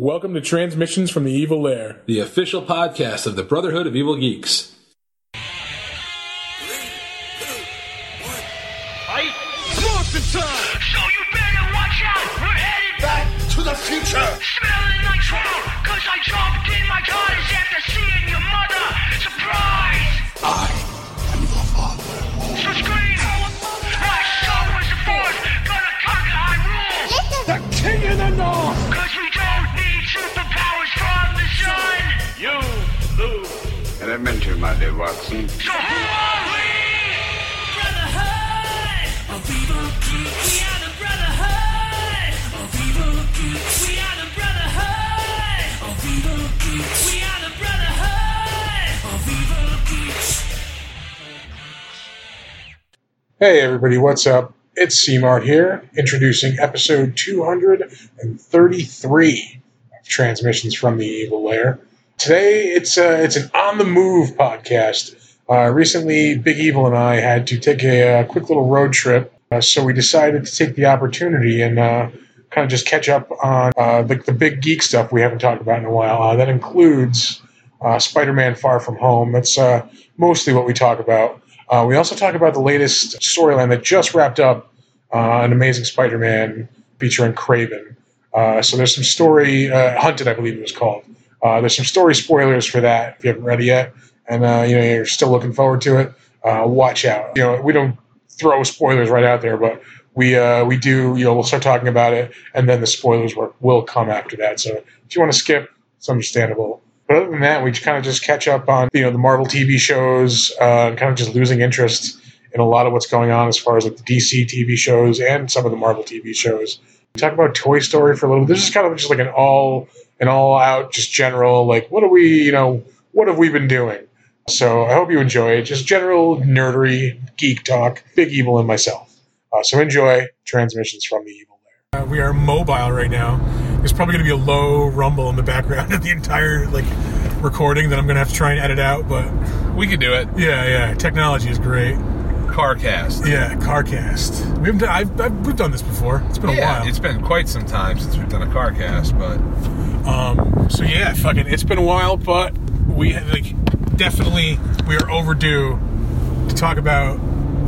Welcome to Transmissions from the Evil Lair. the official podcast of the Brotherhood of Evil Geeks. Fight! Morphin time! So you better watch out! We're headed back to the future! Smelling like trouble, cause I jumped in my of evil geeks. Hey everybody, what's up? It's C-Mart here, introducing episode 233 of Transmissions from the Evil Lair. Today, it's uh, it's an on-the-move podcast. Uh, recently, Big Evil and I had to take a, uh quick little road trip, uh, so we decided to take the opportunity and uh, kind of just catch up on uh, the, the big geek stuff we haven't talked about in a while. That includes Spider-Man: Far From Home. That's mostly what we talk about. We also talk about the latest storyline that just wrapped up, an Amazing Spider-Man featuring Kraven. So there's some story Hunted, I believe it was called. Uh, there's some story spoilers for that if you haven't read it yet, and uh, you know you're still looking forward to it. Uh, watch out. You know we don't throw spoilers right out there, but we uh, we do. You know we'll start talking about it, and then the spoilers will, will come after that. So if you want to skip, it's understandable. But other than that, we kind of just catch up on you know the Marvel TV shows, uh, kind of just losing interest in a lot of what's going on as far as like the DC TV shows and some of the Marvel TV shows. We talk about Toy Story for a little. Bit. This is kind of just like an all an all out, just general like what are we you know what have we been doing? So I hope you enjoy it. Just general nerdery geek talk, Big Evil and myself. Uh, so enjoy transmissions from the Evil Lair. Uh, we are mobile right now. There's probably going to be a low rumble in the background of the entire like recording that I'm going to have to try and edit out. But We can do it. yeah, yeah, technology is great. Carcast. Yeah, CarCast. We've done, I've, I've, we've done this before. It's been a while. it's been quite some time since we've done a Carcast, but Um, so yeah, fucking, it's been a while, but we like definitely we are overdue to talk about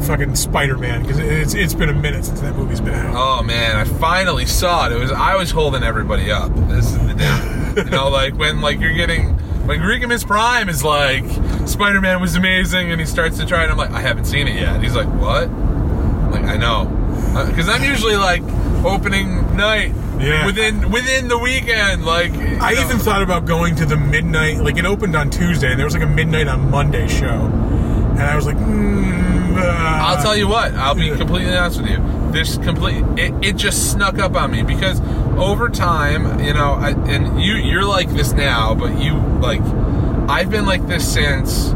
fucking Spider-Man because it's it's been a minute since that movie's been out. oh man, I finally saw it. It was I was holding everybody up. This is the deal. you know, like when like you're getting when Rigamus Prime is like Spider-Man was amazing, and he starts to try it. I'm like, I haven't seen it yet. He's like, what? I'm like, I know, because I'm usually like opening night. Yeah. Within within the weekend, like I know. even thought about going to the midnight, like it opened on Tuesday, and there was like a midnight on Monday show, and I was like, mm, uh, I'll tell you what. I'll be completely honest with you. This complete it, it just snuck up on me because over time, you know, I, and you you're like this now, but you like I've been like this since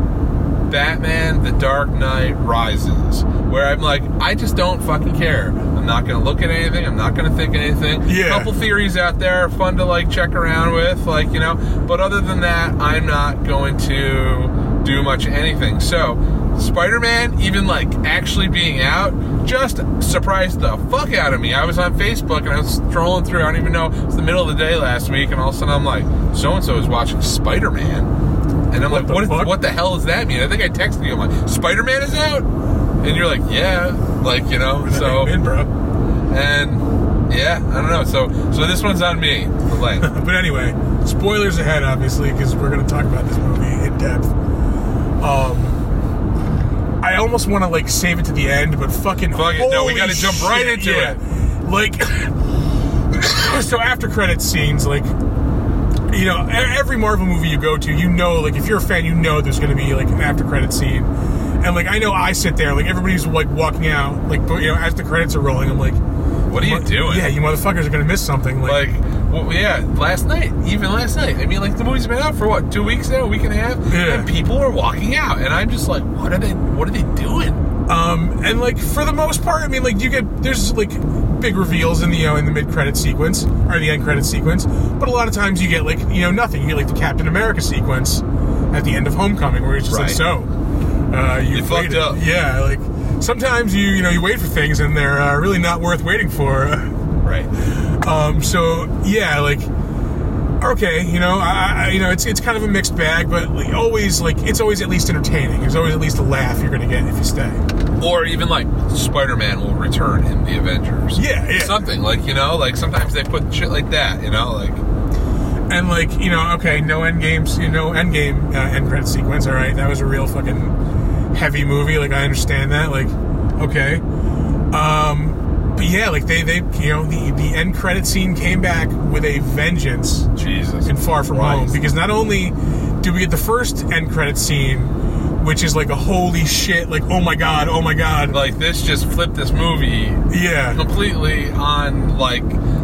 Batman: The Dark Knight Rises, where I'm like I just don't fucking care. I'm not gonna look at anything. I'm not gonna think anything. Yeah. couple theories out there, fun to like check around with, like you know. But other than that, I'm not going to do much of anything. So, Spider Man, even like actually being out, just surprised the fuck out of me. I was on Facebook and I was strolling through, I don't even know, It's the middle of the day last week, and all of a sudden I'm like, so and so is watching Spider Man. And I'm like, the what, is, what the hell does that mean? I think I texted you, I'm like, Spider Man is out? And you're like, yeah. Like, you know, so. in, bro. And yeah, I don't know. So, so this one's on me. Length. But anyway, spoilers ahead, obviously, because we're going to talk about this movie in depth. Um, I almost want to like save it to the end, but fucking Fuck it, no, we gotta jump right into yeah. Like, so after credit scenes, like, you know, every Marvel movie you go to, you know, like if you're a fan, you know there's going to be like an after credit scene. And like I know I sit there, like everybody's like walking out, like but, you know, as the credits are rolling, I'm like, What are you doing? Yeah, you motherfuckers are gonna miss something. Like, like well, yeah last night even last night i mean like the movie's been out for what two weeks now a week and a half Yeah. and people are walking out and i'm just like what are they what are they doing Um, and like for the most part, I mean, like you get there's like big reveals in the you know in the mid credit sequence or the end credit sequence, but a lot of times you get like you know nothing. You get like the Captain America sequence at the end of Homecoming, where he's just like, so uh, you You fucked waited." up. Yeah, like sometimes you you know you wait for things and they're uh, really not worth waiting for. right Um, so yeah, like okay, you know, I, I, you know, it's it's kind of a mixed bag, but always like it's always at least entertaining. There's always at least a laugh you're gonna get if you stay. Or even like Spider-Man will return in the Avengers. Yeah, yeah. Something like you know, like sometimes they put shit like that. You know, like And like you know, okay, no end games, you know, end game uh, end credit sequence. All right, that was a real fucking heavy movie. Like I understand that. Like okay, um, but yeah, like they they you know the the end credit scene came back with a vengeance. Jesus. in Far From Christ. Home because not only do we get the first end credit scene, which is like a holy shit, like oh my god, oh my god, Like this just flipped this movie yeah, completely on like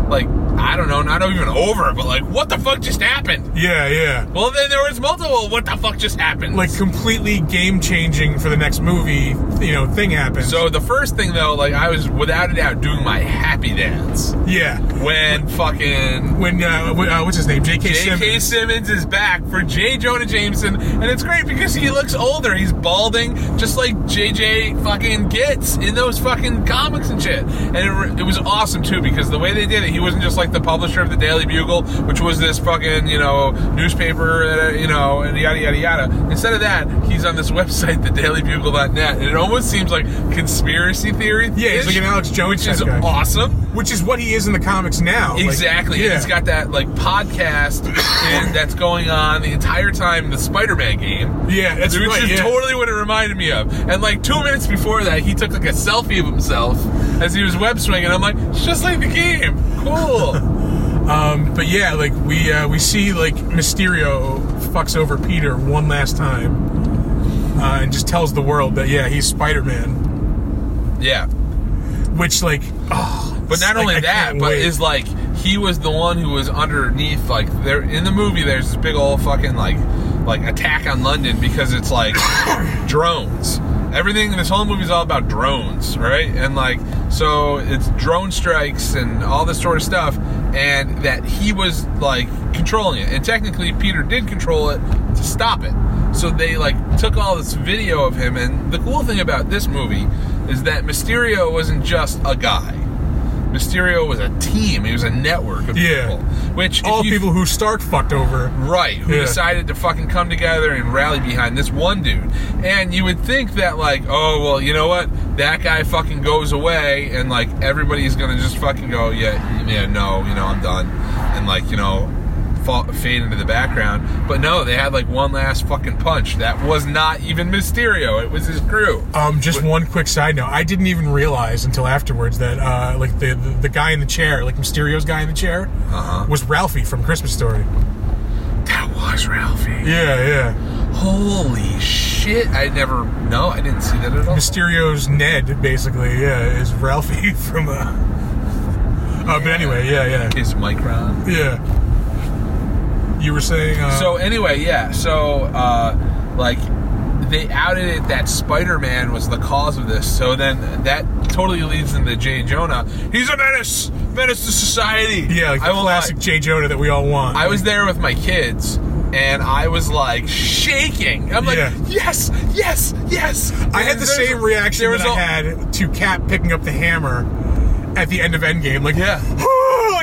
like I don't know, not even over, but like what the fuck just happened? yeah, yeah, Well, then there was multiple. What the fuck just happened? like completely game changing for the next movie, you know, thing happens. so the first thing though, like I was without a doubt doing my happy dance yeah, when fucking when uh, wh- uh what's his name, J.K. J.K. Simmons. Simmons is back for J. Jonah Jameson, and it's great because he looks older. He's balding, just like JJ fucking gets in those fucking comics and shit. And it, it was awesome too because the way they did it, he wasn't just like the publisher of the Daily Bugle, which was this fucking you know newspaper, uh, you know, and yada yada yada. Instead of that, he's on this website, thedailybugle.net, and it almost seems like conspiracy theory. Yeah, he's like an Alex Jones which is guy. awesome. which is what he is in the comics now. Like, Exactly. yeah. He's got that like podcast and that's going on the entire time in the Spider-Man game. Yeah, that's Which right. is yeah. totally what it reminded me of. And like two minutes before that, he took like a selfie of himself as he was web swinging. I'm like, it's just like the game. Cool. Um, but yeah, like we uh, we see like Mysterio fucks over Peter one last time, uh, and just tells the world that yeah he's Spider Man. yeah. Which like, oh, But not like, only I that, but wait. is like he was the one who was underneath. Like there in the movie, there's this big old fucking like like attack on London because it's like drones. Everything this whole movie is all about drones, right? And like so, it's drone strikes and all this sort of stuff, and that he was like controlling it. And technically, Peter did control it to stop it. So they like took all this video of him, and the cool thing about this movie is that Mysterio wasn't just a guy. Mysterio was a team. He was a network of Yeah. people. Which all you- people who Stark fucked over. right who Yeah. decided to fucking come together and rally behind this one dude. And you would think that like, oh well, you know what? That guy fucking goes away, and like everybody's gonna just fucking go, yeah, yeah, no, you know, I'm done, and like you know. Fall, fade into the background, but no, they had like one last fucking punch. That was not even Mysterio; it was his crew. Um, just one quick side note: I didn't even realize until afterwards that uh, like the, the the guy in the chair, like Mysterio's guy in the chair, Uh-huh. was Ralphie from Christmas Story. That was Ralphie. Yeah, yeah. Holy shit! I never. No, I didn't see that at all. Mysterio's Ned, basically, yeah, is Ralphie from. Uh, uh, but anyway, yeah, yeah, Is Micron? yeah. You were saying. Uh, So anyway, yeah. So uh, like they outed it that Spider-Man was the cause of this. So then that totally leads into J. Jonah. He's a menace, menace to society. yeah, like the I classic J. Jonah that we all want. I was there with my kids. And I was like shaking. I'm like, Yeah. yes, yes, yes. I had the same reaction that I had to Cap picking up the hammer at the end of Endgame. Like, Yeah.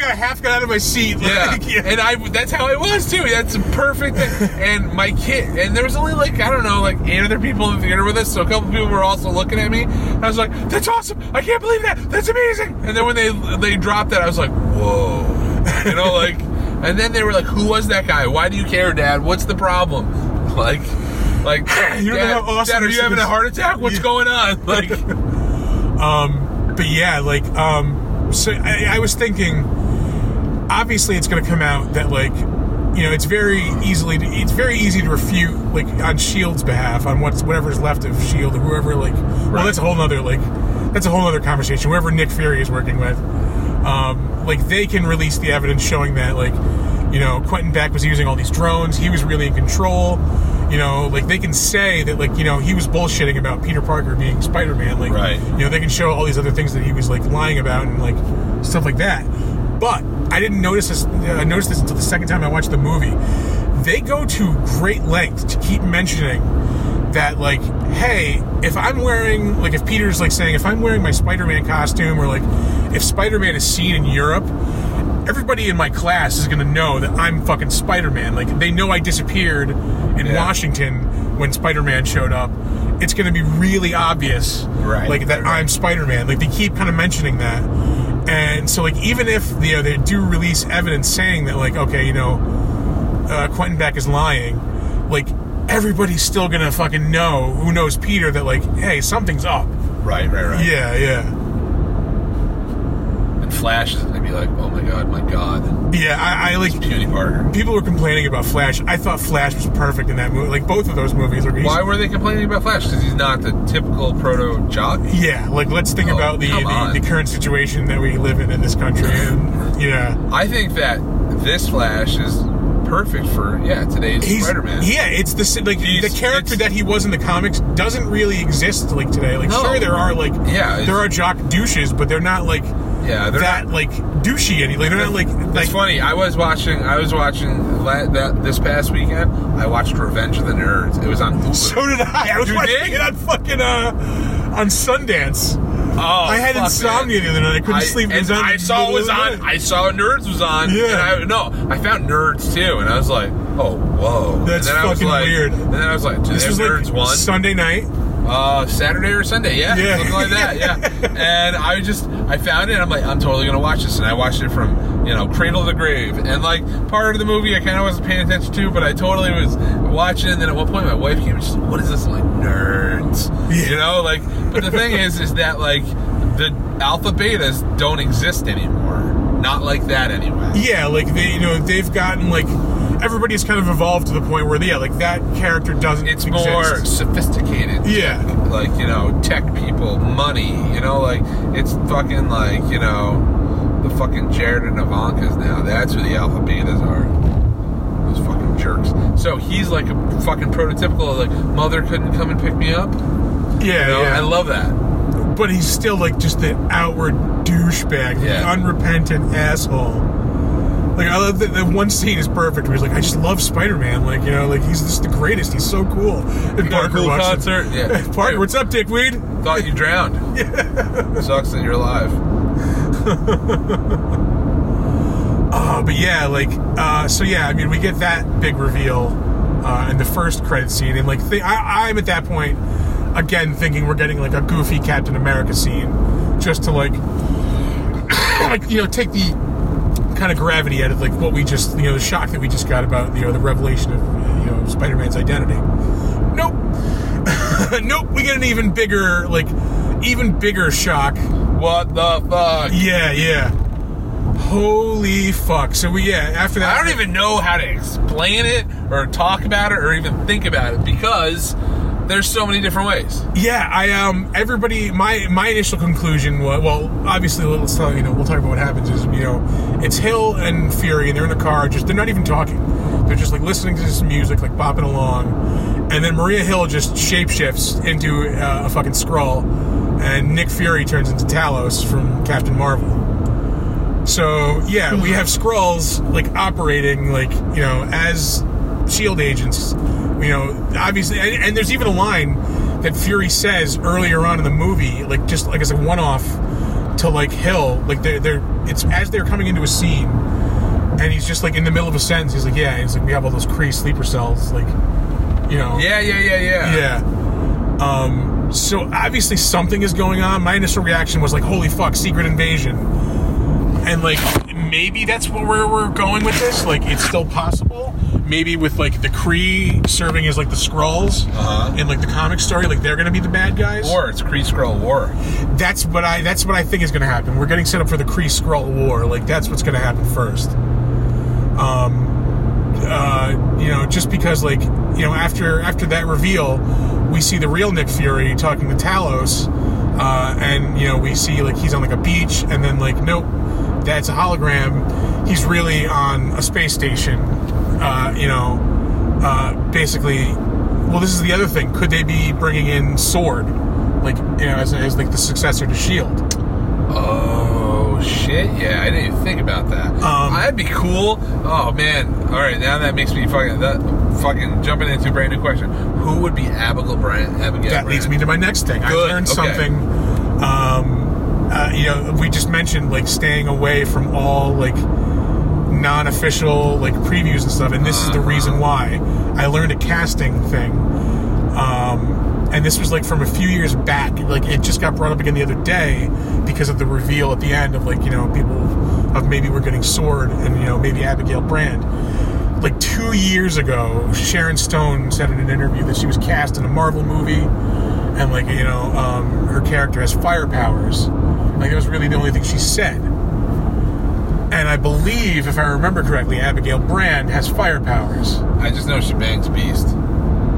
I half got out of my seat. Yeah. Like, yeah. and I that's how I was too. That's perfect. and my kid, and there was only like I don't know, like eight other people in the theater with us. So a couple people were also looking at me. I was like, "That's awesome! I can't believe that! That's amazing!" And then when they they dropped that, I was like, "Whoa!" You know, like. And then they were like, "Who was that guy? Why do you care, Dad? What's the problem?" Like, like, You Dad, awesome Dad, are you having is." a heart attack? What's Yeah. going on? Like, um, but yeah, like, um, so I, I was thinking, obviously, it's going to come out that like, you know, it's very easily, to, it's very easy to refute like on Shield's behalf on what's whatever's left of Shield or whoever like. Well, that's a whole nother like, that's a whole other conversation. Whoever Nick Fury is working with, um, like they can release the evidence showing that like, you know, Quentin Beck was using all these drones. He was really in control. You know, like they can say that like you know he was bullshitting about Peter Parker being Spider Man. Like, Right. you know, they can show all these other things that he was like lying about and like stuff like that. But I didn't notice this. Uh, I noticed this until the second time I watched the movie. They go to great lengths to keep mentioning that, like, hey, if I'm wearing, like, if Peter's like saying, if I'm wearing my Spider-Man costume, or like, if Spider-Man is seen in Europe, everybody in my class is gonna know that I'm fucking Spider-Man. Like they know I disappeared in Yeah. Washington when Spider-Man showed up. It's gonna be really obvious, Right, Like that right. I'm Spider-Man. Like they keep kind of mentioning that, and so like even if you know they do release evidence saying that like okay you know uh, Quentin Beck is lying, like everybody's still gonna fucking know who knows Peter that like hey something's up. Right, right, right. Yeah, yeah. Flash gonna be like, oh my god, my god, Yeah, I, I like Puny Parker. people were complaining about Flash. I thought Flash was perfect in that movie. Like both of those movies. He's- Why were they complaining about Flash? Because he's not the typical proto jock. Yeah, like let's think Oh, about the, the the current situation that we live in in this country. And yeah, I think that this Flash is perfect for yeah today's he's Spider-Man. yeah. It's the like He's- the character that he was in the comics doesn't really exist like today. Like No. sure there are like Yeah, there are jock douches, but they're not like yeah, they're that not- like douchey any. Like they're not like like It's funny. I was watching. I was watching la- that this past weekend. I watched Revenge of the Nerds. It was on Hulu. So did I. I was watching did? it on fucking uh on Sundance. oh, I had insomnia the other night. I couldn't I, sleep. And I saw it was on. I saw Nerds was on. Yeah. And I, no, I found Nerds too, and I was like, oh, whoa. That's and then I was fucking like, weird. And then I was like, This was like Nerds one. Sunday night. Uh, Saturday or Sunday, yeah, Yeah. something like that, yeah. and I just, I found it. and I'm like, I'm totally gonna watch this, and I watched it from, you know, cradle to grave. And like part of the movie, I kind of wasn't paying attention to, but I totally was watching. And then at one point, my wife came and she's like, "What is this?" I'm like, nerds, Yeah. you know, like. But the thing is, is that like the alpha betas don't exist anymore. Not like that anyway. Yeah, like they, you know, they've gotten like everybody's kind of evolved to the point where, yeah, like that character doesn't. It's exist. more sophisticated. Yeah. like you know tech people money you know like it's fucking like you know the fucking jared and ivankas now that's who the alpha betas are those fucking jerks so he's like a fucking prototypical like mother couldn't come and pick me up Yeah, you know yeah. i love that but he's still like just the outward douchebag, Yeah. the unrepentant asshole. Like I love that the one scene is perfect where he's like, I just love Spider-Man. Like you know, like he's just the greatest. He's so cool. And got a cool concert? Yeah. Parker, Hey. what's up, Dickweed? thought you drowned yeah. sucks that you're alive Uh, but yeah, like, uh, so yeah, I mean, we get that big reveal uh, in the first credit scene, and like, th- I, I'm at that point again thinking we're getting like a goofy Captain America scene, just to like, like you know, take the kind of gravity out of like what we just, you know, the shock that we just got about you know the revelation of you know Spider-Man's identity. Nope, nope, we get an even bigger, like, even bigger shock what the fuck yeah, yeah. Holy fuck. So we yeah, after that I don't even know how to explain it or talk about it or even think about it because there's so many different ways. Yeah, I um everybody my my initial conclusion was well, obviously let's tell you know, we'll talk about what happens is, you know, it's Hill and Fury and they're in the car, just they're not even talking. They're just like listening to this music, like bopping along. And then Maria Hill just shapeshifts into uh, a fucking Skrull and Nick Fury turns into Talos from Captain Marvel. So yeah, we have Skrulls like operating like you know as shield agents. You know, obviously, and, and there's even a line that Fury says earlier on in the movie, like just like as a one-off to like Hill, like they're they're it's as they're coming into a scene, and he's just like in the middle of a sentence. He's like, yeah, he's like we have all those Kree sleeper cells, like you know, Yeah, yeah, yeah, yeah. yeah. Um, so obviously something is going on. My initial reaction was like, "Holy fuck, secret invasion!" And like maybe that's where we're, we're going with this. Like it's still possible. Maybe with like the Kree serving as like the Skrulls Uh-huh. in like the comic story, like they're gonna be the bad guys. War. It's Kree Skrull War. That's what I that's what I think is gonna happen. We're getting set up for the Kree Skrull War. Like that's what's gonna happen first. Um, uh, you know, just because like you know after after that reveal, we see the real Nick Fury talking to Talos, uh, and you know we see like he's on like a beach, and then like nope, that's a hologram. He's really on a space station. Uh, you know, uh, basically. Well, this is the other thing. Could they be bringing in Sword, like you know, as, as like the successor to Shield? Oh shit! Yeah, I didn't even think about that. Um, That'd be cool. Oh man! All right, now that makes me fucking that fucking jumping into a brand new question. Who would be Abigail Brand? Abigail that leads me to my next thing. I learned okay. something. Um, uh, you know, we just mentioned like staying away from all like non-official like previews and stuff, and this is the reason why I learned a casting thing. Um, and this was like from a few years back. Like it just got brought up again the other day because of the reveal at the end of like you know people of maybe we're getting Sword and you know maybe Abigail Brand. Like two years ago, Sharon Stone said in an interview that she was cast in a Marvel movie, and like you know um, her character has fire powers. Like that was really the only thing she said. And I believe, if I remember correctly, Abigail Brand has fire powers. I just know she bangs Beast.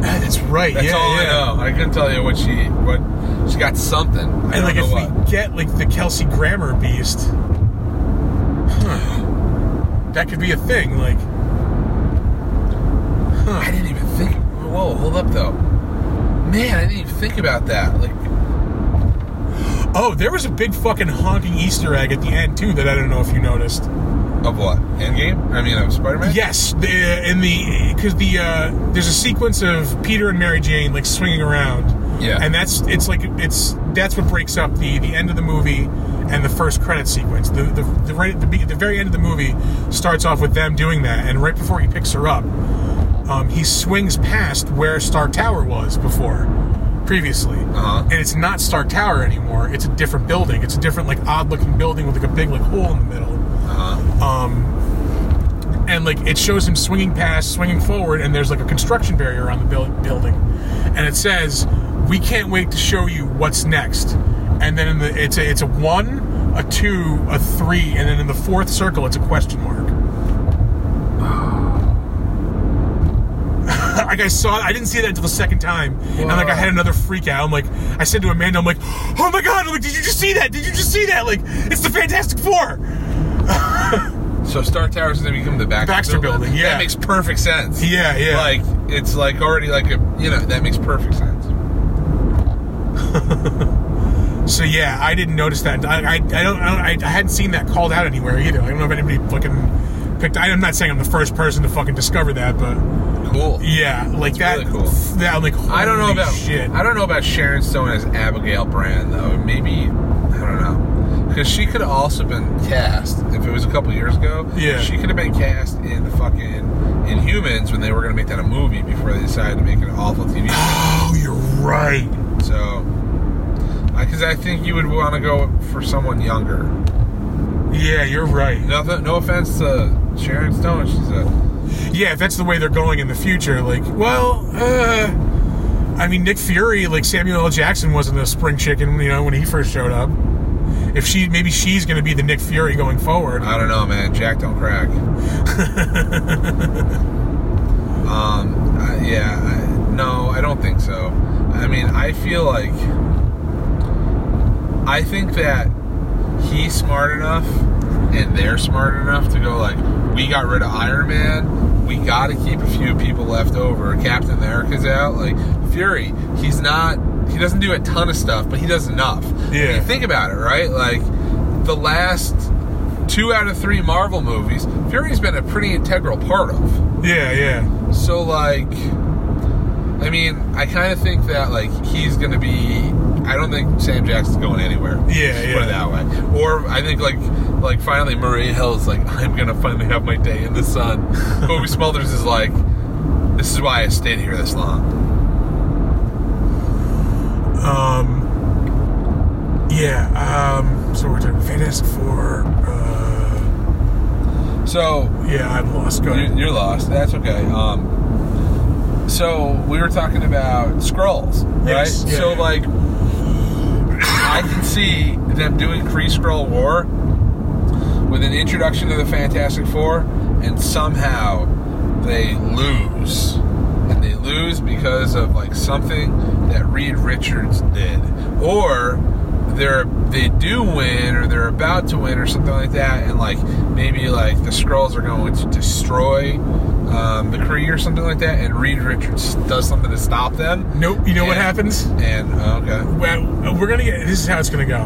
That's right. That's yeah, all yeah. I know. I couldn't tell you what she what she got something. I And don't like know if what. we get like the Kelsey Grammer beast, huh, that could be a thing. Like, I didn't even think. Whoa, hold up though. Man, I didn't even think about that. Like, oh, there was a big fucking honking Easter egg at the end too that I don't know if you noticed. of what? Endgame? I mean, of Spider-Man? Yes, the, in the because the uh, there's a sequence of Peter and Mary Jane like swinging around. Yeah. and that's it's like it's that's what breaks up the the end of the movie and the first credit sequence. The the the, right, the, the very end of the movie starts off with them doing that, and right before he picks her up, um, he swings past where Stark Tower was before. Previously, Uh-huh. and it's not Stark Tower anymore. It's a different building. It's a different, like, odd-looking building with like a big, like, hole in the middle Uh-huh. and like it shows him swinging past, swinging forward, and there's like a construction barrier on the buil- building, and it says, "We can't wait to show you what's next." And then in the it's a it's a one, a two, a three, and then in the fourth circle it's a question mark. like I saw, I didn't see that until the second time, and like I had another freak out. I'm like, I said to Amanda, I'm like, "Oh my god!" I'm like, "Did you just see that? Did you just see that? Like, it's the Fantastic Four. So Stark Tower is going to become the Baxter, Baxter Building, yeah. That makes perfect sense. Yeah, yeah. Like, it's like already like a, you know, that makes perfect sense. So yeah, I didn't notice that. I, I, I don't, I, don't I, I hadn't seen that called out anywhere either. I don't know if anybody fucking picked. I'm not saying I'm the first person to fucking discover that, but Cool. yeah, like that. really cool. That like, I don't know about shit. I don't know about Sharon Stone as Abigail Brand though. Maybe I don't know because she could have also been cast if it was a couple years ago. Yeah. she could have been cast in the fucking Inhumans when they were going to make that a movie before they decided to make an awful TV show. Oh, you're right. so, because I think you would want to go for someone younger. Yeah, you're right. Nothing. No offense to Sharon Stone. She's a Yeah, if that's the way they're going in the future, like, well, uh, I mean, Nick Fury, like Samuel L. Jackson wasn't a spring chicken, you know, when he first showed up. If she, maybe she's going to be the Nick Fury going forward. I don't know, man. Jack don't crack. um, I- yeah, I, no, I don't think so. I mean, I feel like I think that he's smart enough and they're smart enough to go like, we got rid of Iron Man. We got to keep a few people left over. Captain America's out. Like Fury, he's not. He doesn't do a ton of stuff, but he does enough. Yeah. think about it, right? Like the last two out of three Marvel movies, Fury's been a pretty integral part of. Yeah, yeah. So like, I mean, I kind of think that like he's gonna be. I don't think Sam Jackson's going anywhere. Yeah, yeah. Put it that way. Or I think like like finally Maria Hill's like I'm gonna finally have my day in the sun. Cobie Smulders is like, this is why I stayed here this long. Um, yeah. Um, so we're talking Fantastic Four. Uh, So yeah, I'm lost. Go You're, ahead. you're lost. That's okay. Um, so we were talking about Skrulls, right? Yes, yeah, so yeah. like, I can see them doing Kree Skrull War with an introduction to the Fantastic Four, and somehow they lose, and they lose because of like something that Reed Richards did, or they're they do win or they're about to win or something like that and like maybe like the Skrulls are going to destroy um, the Kree or something like that and Reed Richards does something to stop them Nope. You know what happens? and oh, okay Well, we're gonna get. This is how it's gonna go.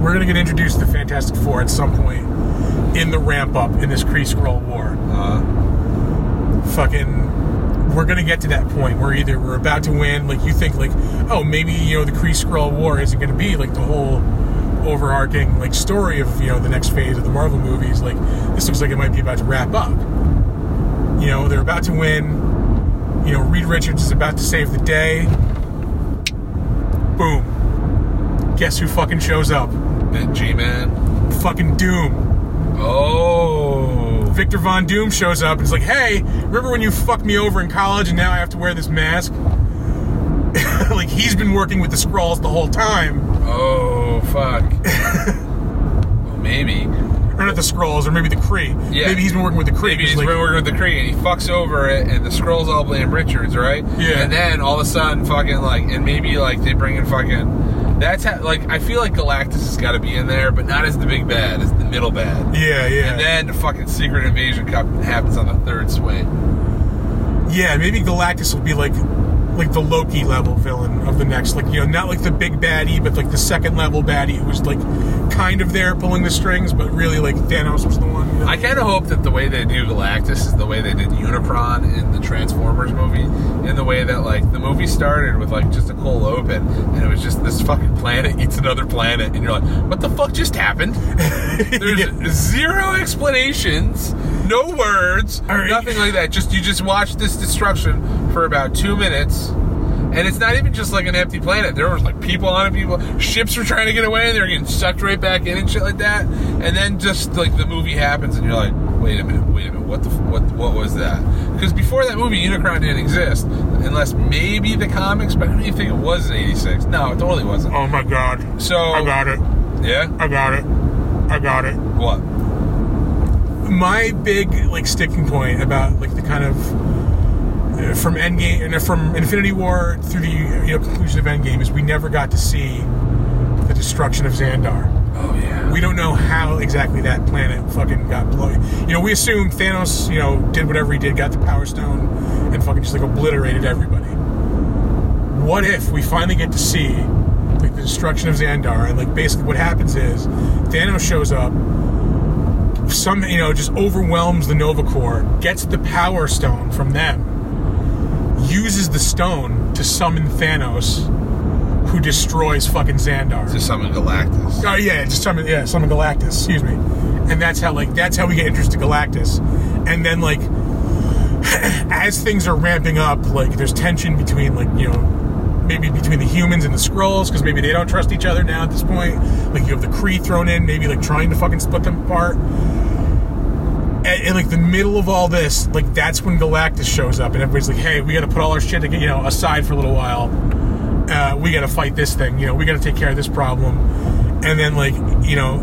We're gonna get introduced to the Fantastic Four at some point in the ramp up in this Kree Skrull War. uh, Fucking. We're gonna get to that point where either we're about to win, like you think, like, oh, maybe you know the Kree Skrull War isn't gonna be like the whole overarching like story of you know the next phase of the Marvel movies. Like this looks like it might be about to wrap up. You know, they're about to win. You know, Reed Richards is about to save the day. Boom. Guess who fucking shows up? That G-Man. Fucking Doom. Oh. Victor Von Doom shows up and is like, "Hey, remember when you fucked me over in college and now I have to wear this mask?" like he's been working with the Skrulls the whole time, Oh, fuck. well, maybe. or not the Skrulls, or maybe the Kree. Yeah. Maybe he's been working with the Kree. Maybe he's like, been working with the Kree and he fucks over it, and the Skrulls all blame Richards, right? Yeah. And then all of a sudden, fucking like, and maybe like they bring in fucking. That's how, like I feel like Galactus has got to be in there, but not as the big bad, as the middle bad. yeah, yeah, And then the fucking secret invasion cup happens on the third swing. yeah. Maybe Galactus will be like, like the Loki level villain of the next, like you know, not like the big baddie, but like the second level baddie who was like kind of there pulling the strings, but really like Thanos was the one. you know? I kind of hope that the way they do Galactus is the way they did Unicron in the Transformers movie, in the way that like the movie started with like just a cold open, and it was just this fucking planet eats another planet, and you're like, what the fuck just happened? There's Yeah. zero explanations, no words, right. nothing like that. Just you just watch this destruction for about two minutes. And it's not even just like an empty planet. There was like people on it, people ships were trying to get away, and they're getting sucked right back in and shit like that. And then just like the movie happens, and you're like, wait a minute, wait a minute, what the what what was that? Because before that movie, Unicron didn't exist, unless maybe the comics, but I don't even think it was in '86. No, it totally wasn't. oh my god, So I got it. yeah, I got it. I got it. what? My big like sticking point about like the kind of uh, from Endgame and from Infinity War through the you know conclusion of Endgame is we never got to see the destruction of Xandar. Oh yeah. We don't know how exactly that planet fucking got blown. You know, we assume Thanos, you know, did whatever he did, got the Power Stone, and fucking just like obliterated everybody. What if we finally get to see like the destruction of Xandar and like basically what happens is Thanos shows up, some you know just overwhelms the Nova Corps, gets the Power Stone from them, uses the stone to summon Thanos, who destroys fucking Xandar. to summon Galactus. Oh yeah, just summon yeah, summon Galactus. Excuse me. And that's how like that's how we get introduced to Galactus. And then like as things are ramping up, like there's tension between like you know maybe between the humans and the Skrulls because maybe they don't trust each other now at this point. Like you have the Kree thrown in, maybe like trying to fucking split them apart. And, and like the middle of all this, like that's when Galactus shows up, and everybody's like, "Hey, we got to put all our shit, you know, aside for a little while. Uh, we got to fight this thing. You know, we got to take care of this problem." and then like you know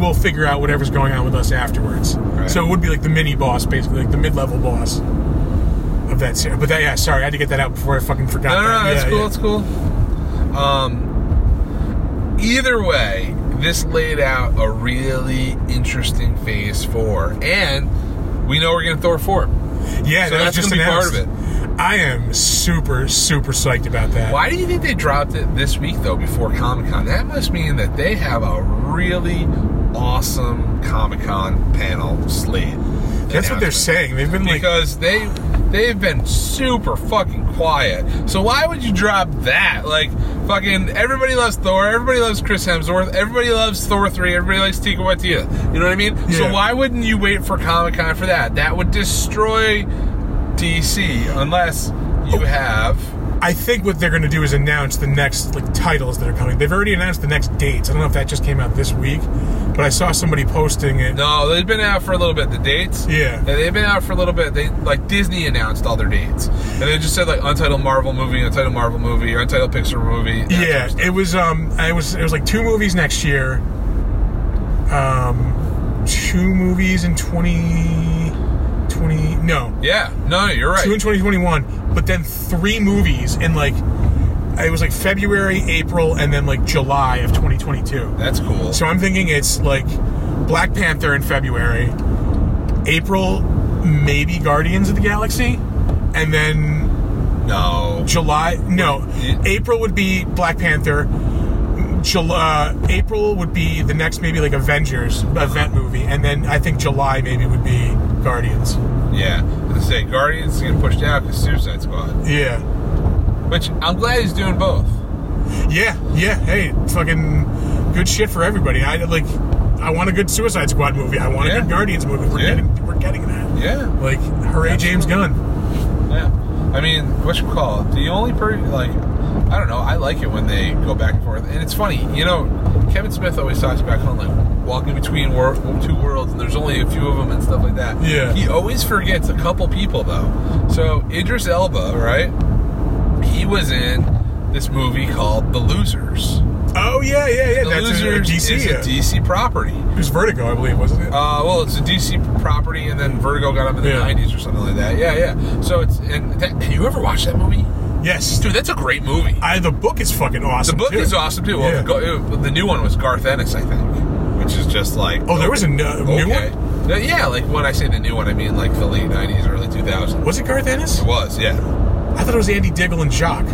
we'll figure out whatever's going on with us afterwards. Right. So it would be like the mini boss, basically, like the mid-level boss of that series. But that, yeah, sorry, I had to get that out before I fucking forgot. No, no, that. no, that's Yeah, cool. yeah. That's cool. Um, either way, this laid out a really interesting phase four, and we know we're getting Thor four. Yeah, So that that's just gonna be part of it. I am super, super psyched about that. Why do you think they dropped it this week though, before Comic Con? That must mean that they have a really awesome Comic Con panel slate. That's what they're saying. They've been like, because they they've been super fucking quiet. So why would you drop that? Like fucking everybody loves Thor, everybody loves Chris Hemsworth, everybody loves Thor three, everybody likes Taika Waititi. You know what I mean? So why wouldn't you wait for Comic Con for that? That would destroy DC unless you oh. have. I think what they're going to do is announce the next like titles that are coming. They've already announced the next dates. I don't know if that just came out this week, but I saw somebody posting it. No, they've been out for a little bit. The dates, Yeah. they've been out for a little bit. They like Disney announced all their dates, and they just said like untitled Marvel movie, untitled Marvel movie, or untitled Pixar movie. Yeah, it was um, it was it was like two movies next year. Um, two movies in twenty twenty no, Yeah, no, you're right. two in twenty twenty one, but then three movies in like it was like February, April, and then like July of twenty twenty two. That's cool. So I'm thinking it's like Black Panther in February, April, maybe Guardians of the Galaxy, and then no, July. No, Yeah. April would be Black Panther. July, uh, April would be the next maybe like Avengers event movie, and then I think July maybe would be Guardians. yeah. Let's say Guardians is getting pushed out because Suicide Squad. Yeah, Which I'm glad he's doing both. yeah, yeah. Hey, fucking good shit for everybody. I like. I want a good Suicide Squad movie. I want a good Guardians movie. We're Yeah. getting we're getting that. Yeah. Like, hooray, James Gunn. Yeah. I mean, what you call it? The only per like, I don't know. I like it when they go back and forth, and it's funny. You know, Kevin Smith always talks about kind of like walking between wor- two worlds, and there's only a few of them and stuff like that. Yeah. He always forgets a couple people though. So Idris Elba, right? He was in this movie called The Losers. Oh yeah, yeah, yeah. The That's Losers a DC. is a. DC property. It was Vertigo, I believe, wasn't it? Uh, well, it's a DC property, and then Vertigo got them in the Yeah. '90s or something like that. Yeah, yeah. So it's and that, have you ever watched that movie? Yes. Dude, that's a great movie. I, the book is fucking awesome. The book too. is awesome too. Well, Yeah. the, the new one was Garth Ennis, I think, which is just like Oh, there was a new okay. one. Uh, Yeah, like when I say the new one, I mean like the late '90s, early 2000s. Was it Garth Ennis? It was, yeah. I thought it was Andy Diggle and Jock.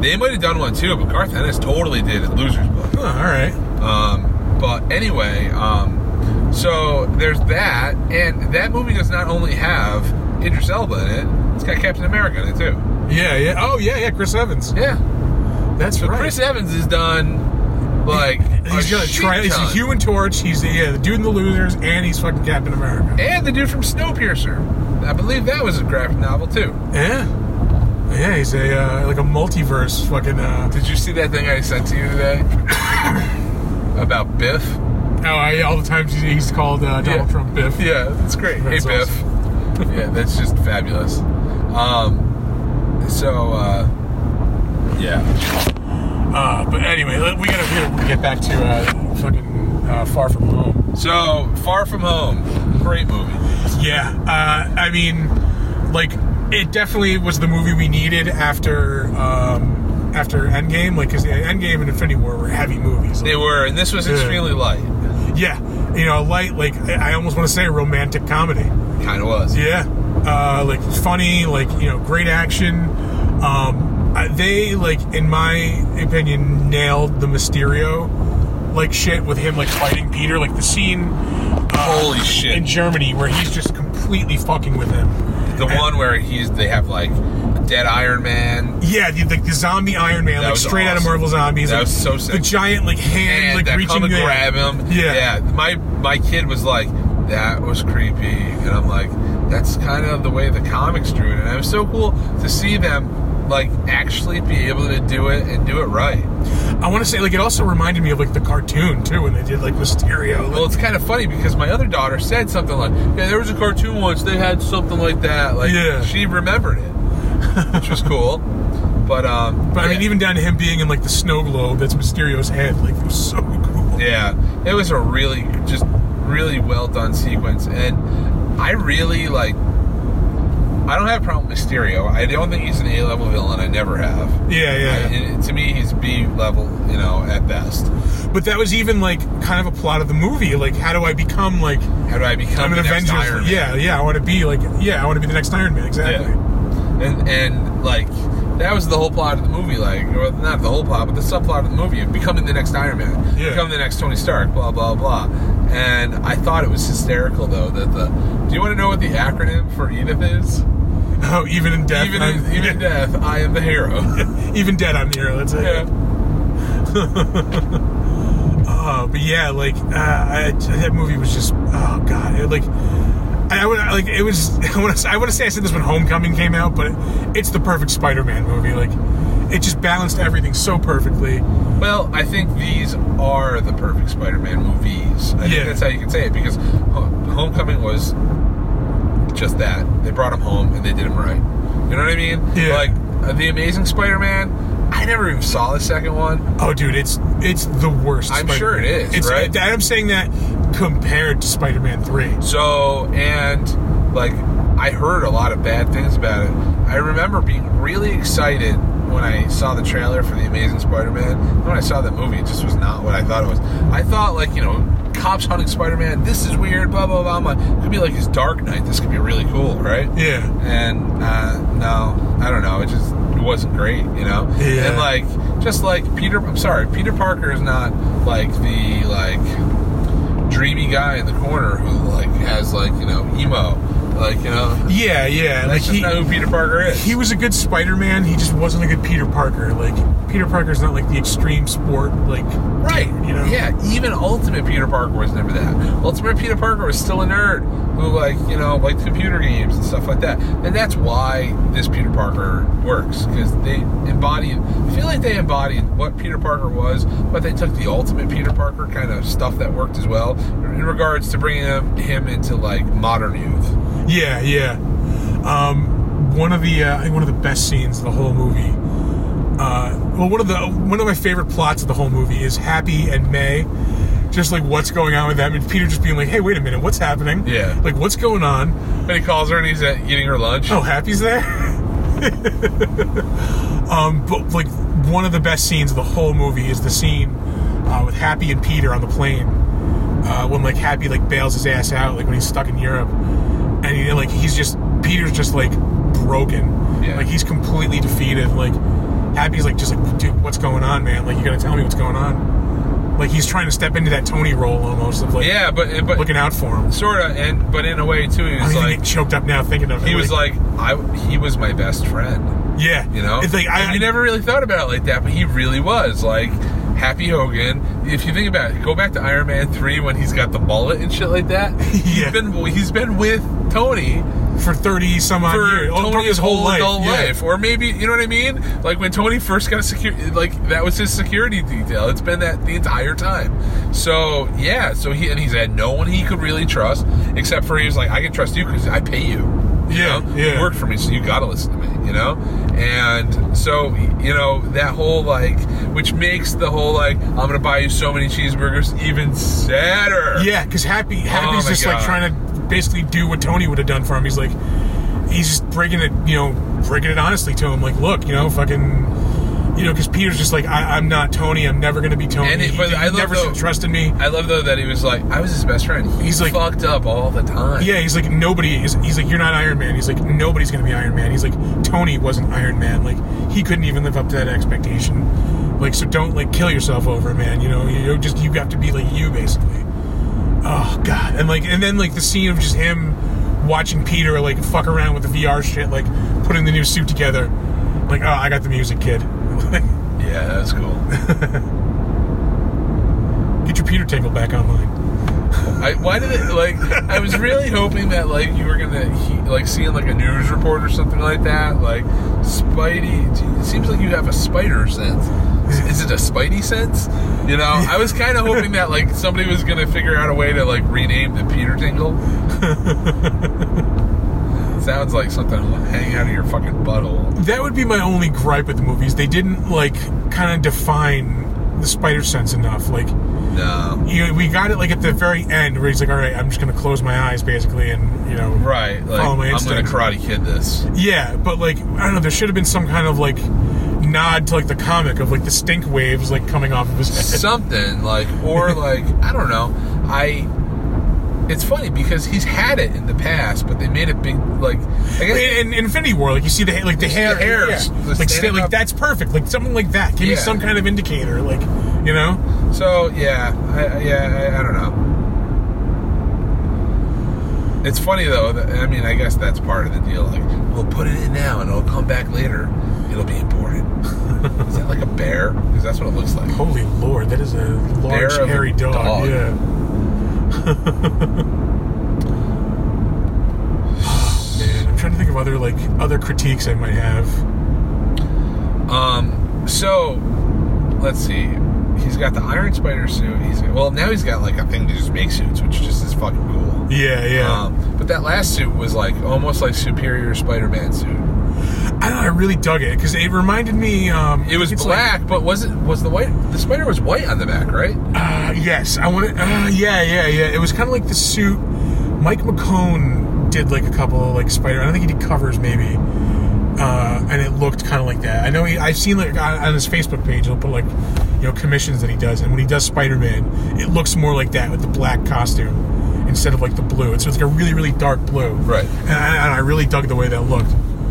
They might have done one too, but Garth Ennis totally did a Losers book. Oh, all right. Um, but anyway, um, so there's that, and that movie does not only have Idris Elba in it; it's got Captain America in it too. Yeah, yeah. Oh, yeah, yeah. Chris Evans. Yeah. That's So right. Chris Evans has done like he's a got a tri- He's a. Human Torch. He's the, yeah, the dude in the Losers, and he's fucking Captain America. and the dude from Snowpiercer. I believe that was a graphic novel too. Yeah. Yeah, he's a uh, like a multiverse fucking. Uh, Did you see that thing I sent to you today about Biff? oh, I, all the times he's, he's called uh, Donald Yeah. Trump Biff. Yeah, that's great. That's hey Biff. yeah, that's just fabulous. Um, so uh, yeah, Uh, but anyway, we gotta, we gotta get back to uh, fucking uh, Far From Home. so Far From Home, great movie. Yeah, uh, I mean, like it definitely was the movie we needed after um, after Endgame. Like, because Endgame and Infinity War were heavy movies. They were, and this was Yeah. extremely light. yeah, you know, light. Like I I almost want to say romantic comedy. Kind of was. Yeah, uh, like funny, like you know, great action. Um, they like, in my opinion, nailed the Mysterio like shit with him like fighting Peter. Like the scene uh, Holy shit. in Germany where he's just completely fucking with him. The And- one where he's they have like a dead Iron Man. Yeah, the, the, the zombie Iron Man, That like straight out of awesome. Marvel Zombies. That like, was so sick. The giant like hand, And like that reaching come grab him. Yeah. yeah. My my kid was like, that was creepy, and I'm like, that's kind of the way the comics drew it, and it was so cool to see them like actually be able to do it and do it right. I want to say like it also reminded me of like the cartoon too when they did like Mysterio. Like, Well, it's kind of funny because my other daughter said something like, "Yeah, there was a cartoon once. They had something like that." Like, Yeah. she remembered it, which was cool. But um, but I mean, even down to him being in like the snow globe that's Mysterio's head, like it was so cool. Yeah, it was a really just really well done sequence, and I really like. I don't have a problem with Mysterio. I don't think he's an A level villain. I never have. Yeah, yeah. I- and to me, he's B level, you know, at best. But that was even like kind of a plot of the movie. Like, how do I become like How do I become I'm an the next Avengers? Iron Man? Yeah, yeah. I want to be like yeah, I want to be the next Iron Man. Exactly. Yeah. And and like that was the whole plot of the movie, like or not the whole plot, but the subplot of the movie of becoming the next Iron Man, Yeah. becoming the next Tony Stark, blah blah blah. And I thought it was hysterical though that the. Do you want to know what the acronym for Edith is? Oh, even in death, even in, even in death, I am the hero. even dead, I'm the hero. That's it. yeah. Uh, but yeah, like uh, I, that movie was just oh god, it, like I, I would like it was. I want to I want to say I said this when Homecoming came out, but it's the perfect Spider-Man movie. Like it just balanced everything so perfectly. Well, I think these are the perfect Spider-Man movies. I Yeah. think that's how you can say it because Ho- Homecoming was just that. They brought him home and they did him right. You know what I mean? Yeah. Like uh, the Amazing Spider-Man. I never even saw the second one. Oh, dude, it's it's the worst. I'm sure it is, It's, right? I'm saying that compared to Spider-Man Three. So and like I heard a lot of bad things about it. I remember being really excited when I saw the trailer for the Amazing Spider-Man. When I saw that movie, it just was not what I thought it was. I thought like you know cops hunting Spider-Man. This is weird. Blah blah blah. Like, it could be like his Dark Knight. This could be really cool, right? Yeah. and uh, no, I don't know. It just it wasn't great, you know. Yeah. And like, just like Peter, I'm sorry, Peter Parker is not like the like dreamy guy in the corner who like has like you know emo. Like you know, Yeah, yeah. Like just he not who Peter Parker is. he was a good Spider-Man. He just wasn't a good Peter Parker. Like Peter Parker's not like the extreme sport like Right. you know. Yeah. Even Ultimate Peter Parker was never that. Ultimate Peter Parker was still a nerd who, like, you know, liked computer games and stuff like that. And that's why this Peter Parker works because they embodied. I feel like they embodied what Peter Parker was, but they took the Ultimate Peter Parker kind of stuff that worked as well in regards to bringing him into like modern youth. Yeah, yeah. Um, one of the uh, I think one of the best scenes of the whole movie. Uh, well, one of the one of my favorite plots of the whole movie is Happy and May. Just like what's going on with them, and Peter just being like, "Hey, wait a minute, what's happening? Yeah. like what's going on? And he calls her and he's uh, eating her lunch. Oh, Happy's there." um, but like one of the best scenes of the whole movie is the scene uh, with Happy and Peter on the plane uh, when like Happy like bails his ass out, like when he's stuck in Europe, and he like he's just Peter's just like broken, Yeah. like he's completely defeated. Like Happy's like just like, dude, what's going on, man? Like you gotta tell me what's going on. Like he's trying to step into that Tony role almost of like Yeah, but eh, but looking out for him. sort of, and but in a way too, he was even like choked up now thinking of it. he was like I he was my best friend. yeah, You know, it's like I, And you never really thought about it like that, but he really was like Happy Hogan. If you think about it, go back to Iron Man three when he's got the mullet and shit like that. He's Yeah. been he's been with Tony for thirty some odd for years, oh, Tony's his whole life, adult yeah. life, or maybe you know what I mean. Like when Tony first got secure, like that was his security detail. It's been that the entire time. So yeah, so he and he's had no one he could really trust except for he was like, I can trust you because I pay you. You Yeah, know? yeah. You work for me, so you got to listen. You know, and so you know that whole like, which makes the whole like, I'm gonna buy you so many cheeseburgers even sadder. Yeah, because Happy Happy's oh my just like trying to basically do what Tony would have done for him. He's like, he's just breaking it, you know, breaking it honestly to him. Like, look, you know, fucking, you know, because Peter's just like, I, I'm not Tony. I'm never gonna be Tony. And it- but he I love never though- trusted me. I love though that he was like, I was his best friend. He He's like- fucked up all the time. Yeah, he's like nobody is. He's like you're not Iron Man. He's like nobody's gonna be Iron Man. He's like Tony wasn't Iron Man. Like he couldn't even live up to that expectation. Like so, don't like kill yourself over, man. You know, you just you have to be like you basically. Oh god, and like and then like the scene of just him watching Peter like fuck around with the VR shit, like putting the new suit together. Like oh, I got the music, kid. Yeah, that's cool. Get your Peter tingle back online. I, why did it like? I was really hoping that like you were gonna he, like seeing like a news report or something like that. Like Spidey, it seems like you have a spider sense. Is, is it a Spidey sense? You know, I was kind of hoping that like somebody was gonna figure out a way to like rename the Peter Tingle. Sounds like something hanging out of your fucking butthole. That would be my only gripe with the movies. They didn't like kind of define the spider sense enough. Like No. you, we got it like at the very end where he's like, "All right, I'm just gonna close my eyes, basically," and you know, Right, like Follow my I'm gonna karate kid this. yeah. But like, I don't know. There should have been some kind of like nod to like the comic of like the stink waves like coming off of his head. something like or like I don't know. I it's funny because he's had it in the past, but they made it big like I guess In, in Infinity War, like you see the like the The hair, hairs, yeah. like like that's perfect, like something like that. Give me some kind of indicator, like you know. so yeah, I, I- yeah, I, I don't know. It's funny though. That, I mean, I guess that's part of the deal. Like, we'll put it in now, and it'll come back later. It'll be important. Is that like a bear? Because that's what it looks like. Holy Lord, that is a large Bear hairy dog. dog. Yeah. Man, I'm trying to think of other like other critiques I might have. Um, so let's see. He's got the Iron Spider suit. He's well now he's got like a thing to just make suits, which just is fucking cool. Yeah, yeah. Um, but that last suit was like almost like Superior Spider-Man suit. I don't know. I really dug it because it reminded me. Um, It was black, but was it was the white? The spider was white on the back, right? Uh, yes, I want to. Uh, yeah, yeah, yeah. It was kind of like the suit. Mike McKone did like a couple of like spider. I don't think he did covers, maybe. Uh, and it looked kind of like that. I know he, I've seen like on, on his Facebook page, he'll put like you know commissions that he does, and when he does Spider Man, it looks more like that with the black costume instead of like the blue. It's, it's like a really really dark blue. Right. And I, and I really dug the way that looked.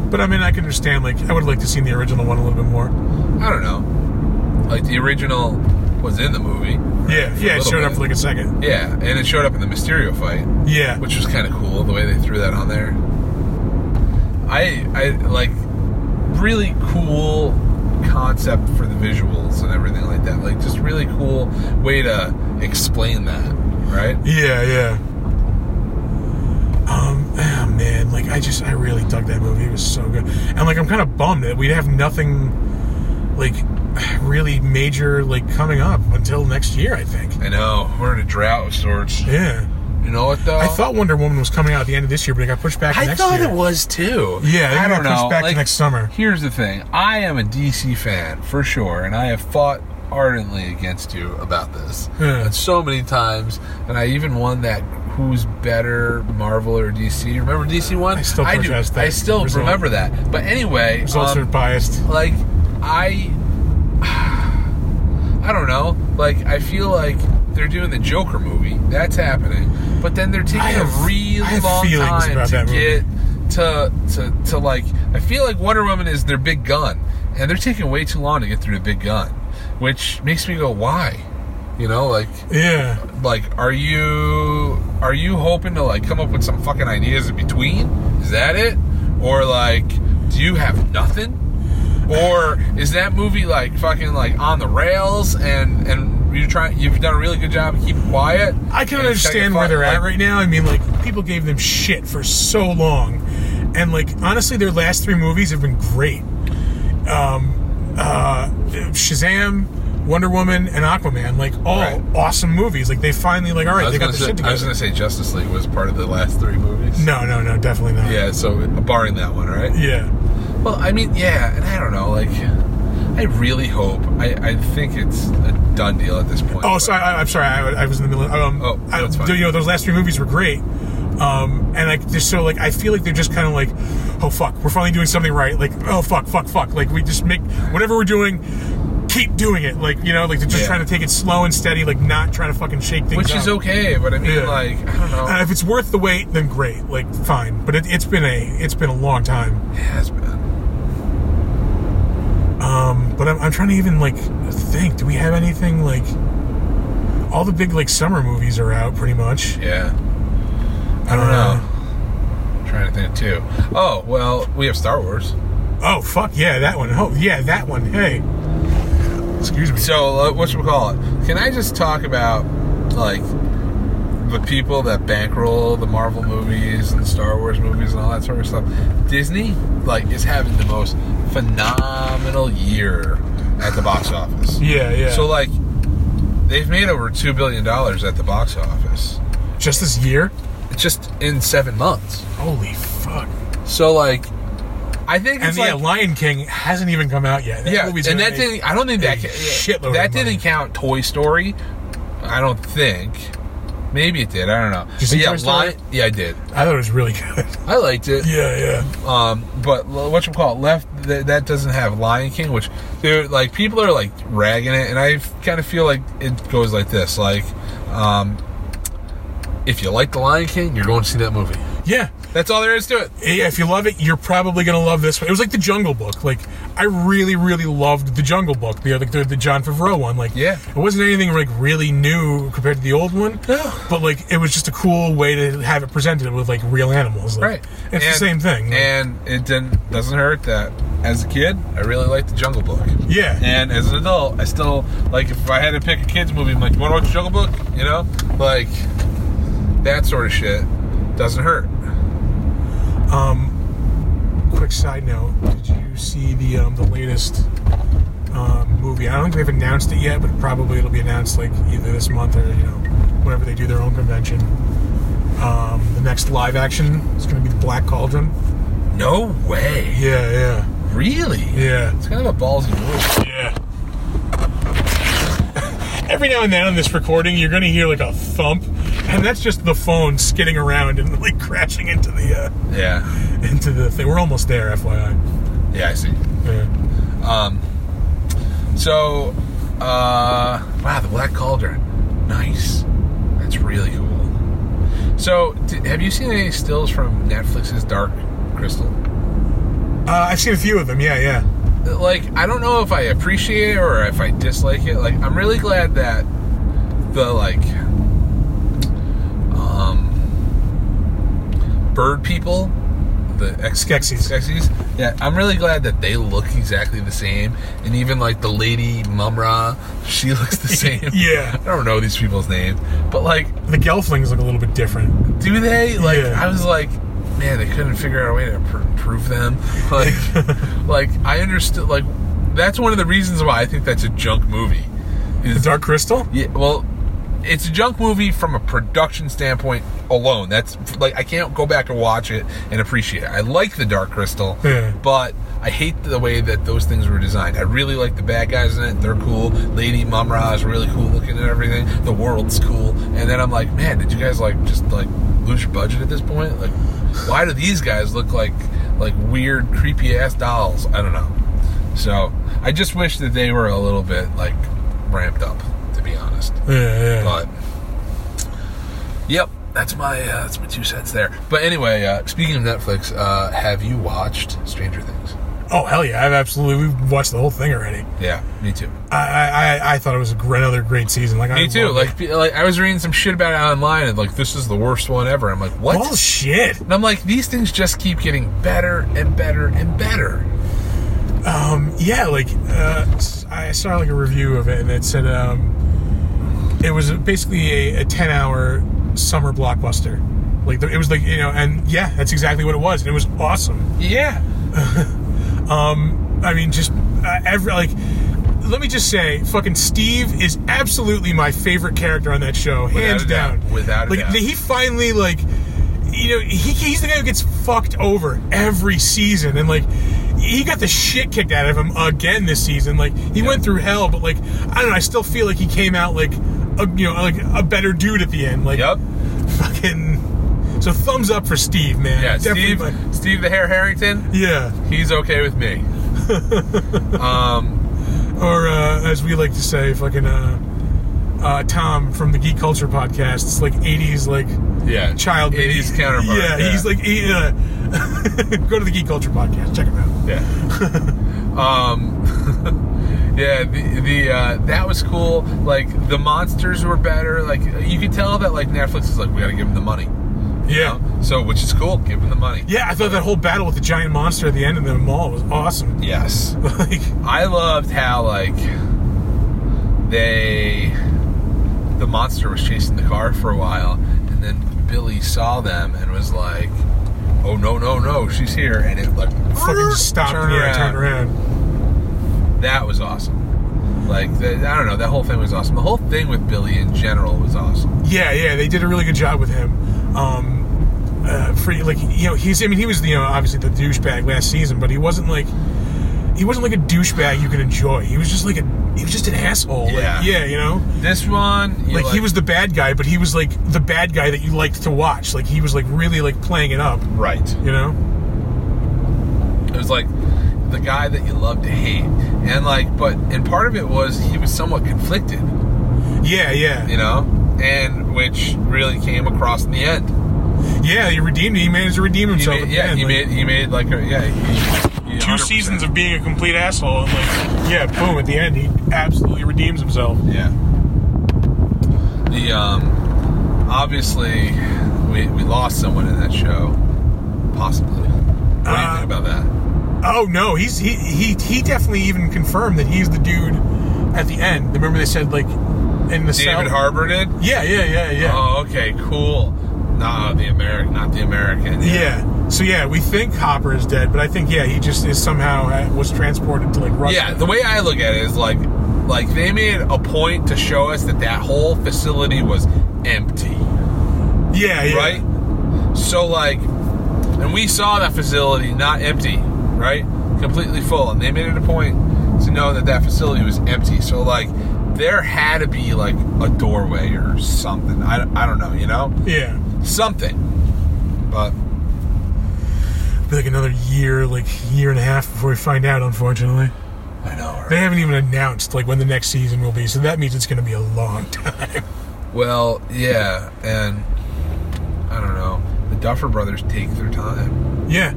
But I mean, I can understand. Like, I would have liked to seen the original one a little bit more. I don't know. Like the original was in the movie. Yeah, yeah. It showed up for like a second. Yeah, and it showed up in the Mysterio fight, Yeah, which was kind of cool the way they threw that on there. I I like really cool concept for the visuals and everything like that. Like just really cool way to explain that, right? Yeah, yeah. Ah, man, like I just, I really dug that movie. It was so good, and like I'm kind of bummed that we'd have nothing, like, really major like coming up until next year. I think. I know we're in a drought of sorts. Yeah. You know what though? I thought Wonder Woman was coming out at the end of this year, but it got pushed back I next thought year. it was too. Yeah, I got don't pushed know. back to like, next summer. Here's the thing: I am a DC fan for sure, and I have fought ardently against you about this Yeah. and so many times, and I even won that who's better, Marvel or DC. Remember DC one? I still do. that I still result. remember that. But anyway, Results um, are biased. like I I don't know. Like I feel like they're doing the Joker movie. That's happening. But then they're taking have- a really long time to get to to to like I feel like Wonder Woman is their big gun. And they're taking way too long to get through the big gun. Which makes me go, why? You know, like Yeah. like are you are you hoping to like come up with some fucking ideas in between is that it or like do you have nothing or is that movie like fucking like on the rails and and you try you've done a really good job of keeping quiet I can and it's gotta get understand where they're at like, right now. I mean, like people gave them shit for so long, and like honestly, their last three movies have been great. Um, uh, Shazam, Wonder Woman, and Aquaman, like all Right. awesome movies. Like they finally like all I right, was, they got gonna the say, shit I was together. gonna say Justice League was part of the last three movies. No, no, no, definitely not. Yeah, so barring that one, right? yeah. Well, I mean, yeah, and I don't know, like, I really hope. I, I think it's a done deal at this point. Oh, but- sorry. I, I'm sorry. I, I was in the middle. Of, um, Oh, I, that's fine. You know, those last three movies were great. Um, and like, just so like, I feel like they're just kind of like, oh fuck, we're finally doing something right. Like, oh fuck, fuck, fuck. Like, we just make whatever we're doing, keep doing it. Like, you know, like just Yeah. trying to take it slow and steady, like not trying to fucking shake things. Which is okay, but I mean, Yeah. like, I don't know. And if it's worth the wait, then great. Like, fine. But it, it's been a, it's been a long time. It has been. Um, but I'm, I'm trying to even like think. Do we have anything like? All the big like summer movies are out pretty much. Yeah. I don't know. Trying to think too. Oh, well, we have Star Wars. Oh fuck yeah, that one. Oh yeah, that one. Hey, excuse me. So, uh, what should we call it? Can I just talk about, like, the people that bankroll the Marvel movies and Star Wars movies and all that sort of stuff? Disney, like, is having the most phenomenal year at the box office. Yeah, yeah. So, like, they've made over $2 billion at the box office just this year? Just in seven months. Holy fuck! So, like, I think And it's yeah, like. Lion King hasn't even come out yet. That yeah, and that didn't. I don't think that shitload that money. didn't count Toy Story. I don't think. Maybe it did. I don't know. you see yeah? Lion- yeah, I did. I thought it was really good. I liked it. yeah, yeah. Um, but what you call it left that, that doesn't have Lion King, which dude, like people are like ragging it, and I kind of feel like it goes like this: like, um, if you like the Lion King, you're going to see that movie. Yeah. That's all there is to it. Yeah, if you love it, you're probably gonna love this one. It was like the Jungle Book. Like I really, really loved the Jungle Book, the like the, the Jon Favreau one. Like, Yeah. it wasn't anything like really new compared to the old one. No. but like it was just a cool way to have it presented with like real animals. Like, Right. it's the same thing. Like, And it didn't doesn't hurt that as a kid, I really liked the Jungle Book. yeah, And as an adult, I still like if I had to pick a kids movie, I'm like, you want to watch the Jungle Book? You know, like that sort of shit doesn't hurt. Um, quick side note: Did you see the um, the latest um, movie? I don't think they've announced it yet, but probably it'll be announced like either this month or you know whenever they do their own convention. Um, the next live action is going to be the Black Cauldron. No way. Yeah, yeah, Really? yeah, It's kind of a ballsy move. yeah. Every now and then on this recording, you're going to hear like a thump, and that's just the phone skidding around and like crashing into the uh, Yeah. into the thing. We're almost there, FYI. Yeah, I see. Yeah. Um. So, uh, wow, the Black Cauldron, nice. That's really cool. So, d- have you seen any stills from Netflix's Dark Crystal? Uh, I've seen a few of them. Yeah, yeah. like I don't know if I appreciate it or if I dislike it. Like I'm really glad that the like um bird people the ex- Skeksis. Skeksis. Yeah, I'm really glad that they look exactly the same, and even like the lady Mumra, she looks the same. Yeah. I don't know these people's names, but like, The Gelflings look a little bit different. do they? Like, Yeah. I was like, man, they couldn't figure out a way to pr- improve them. Like, like I understood. Like, that's one of the reasons why I think that's a junk movie. The Is Dark Crystal? yeah, well, it's a junk movie from a production standpoint alone. That's like I can't go back and watch it and appreciate it. I like the Dark Crystal, Yeah. but I hate the way that those things were designed. I really like the bad guys in it; they're cool. Lady Mumra is really cool looking and everything. The world's cool, and then I'm like, man, did you guys like just like lose your budget at this point? Like, why do these guys look like like weird, creepy ass dolls? I don't know. So I just wish that they were a little bit like ramped up, honest. Yeah, yeah. But yep, that's my uh, that's my two cents there. But anyway, uh, speaking of Netflix, uh, have you watched Stranger Things? oh, hell yeah. I've absolutely, we've watched the whole thing already. Yeah, me too. I, I, I- I thought it was another great season. Like I Me too. Like, like I was reading some shit about it online, and like this is the worst one ever. I'm like, what? bullshit. And I'm like, these things just keep getting better and better and better. Um, yeah, like uh, I saw like a review of it, and it said um, it was basically a, a ten hour summer blockbuster. Like the, it was like you know, and yeah, that's exactly what it was, and it was awesome. Yeah. I mean, just uh, every like. Let me just say, fucking Steve is absolutely my favorite character on that show, hands a doubt. down. Without a like doubt. he finally like, you know, he, he's the guy who gets fucked over every season, and like, he got the shit kicked out of him again this season. Like he went through hell, but like, I don't know, I still feel like he came out like, a, you know, like a better dude at the end. Like, Yep. fucking. So thumbs up for Steve, man. Yeah. Definitely Steve. my- Steve the Hair Harrington. yeah. He's okay with me. um. or uh, as we like to say, fucking uh, uh, Tom from the Geek Culture podcast. It's like '80s, like Yeah. child 80s counterpart. Yeah, he's like, he, uh, go to the Geek Culture podcast, check him out. Yeah. um. Yeah. The the uh, that was cool. Like the monsters were better. Like you could tell that like Netflix is like we got to give them the money. you Yeah, know? So which is cool. Give them the money. yeah. I thought that whole battle with the giant monster at the end of the mall was awesome. Yes. like, I loved how like they the monster was chasing the car for a while and then Billy saw them and was like, "Oh no, no, no, she's here." And it like fucking stopped turned yeah, around. turned around. That was awesome. Like the, I don't know, that whole thing was awesome. The whole thing with Billy in general was awesome. Yeah, yeah. They did a really good job with him. Um, uh, for like, you know, he's. I mean, he was, you know, obviously the douchebag last season, but he wasn't like. He wasn't like a douchebag you could enjoy. He was just like a. He was just an asshole. Like, Yeah. yeah, you know. This one, you like, he was the bad guy, but he was like the bad guy that you liked to watch. Like he was like really like playing it up, right. you know? It was like the guy that you love to hate, and like, but and part of it was he was somewhat conflicted. Yeah, yeah, you know, and which really came across in the end. yeah. He redeemed. He managed to redeem He himself. made, yeah, end, he like, made he made like a yeah. He, he two 100%. seasons of being a complete asshole, and like yeah, boom. At the end, he absolutely redeems himself. yeah. The um, obviously we we lost someone in that show, possibly. What do you Uh, think about that? Oh no, he's he he he definitely even confirmed that he's the dude at the end. Remember they said like in the. David Harbour did. Yeah, yeah, yeah, yeah. Oh, okay, cool. No, the American, not the American. yeah. So yeah, we think Hopper is dead, but I think yeah, he just is somehow uh, was transported to like Russia. Yeah, the way I look at it is like, like they made a point to show us that that whole facility was empty, yeah, yeah. right? So like, and we saw that facility not empty, right? Completely full, and they made it a point to know that that facility was empty. So like, there had to be like a doorway or something. I, I don't know, you know, Yeah. something. But Be like another year, like year and a half before we find out. Unfortunately, I know. right? they haven't even announced like when the next season will be, so that means it's going to be a long time. Well, yeah, and I don't know. The Duffer Brothers take their time. yeah,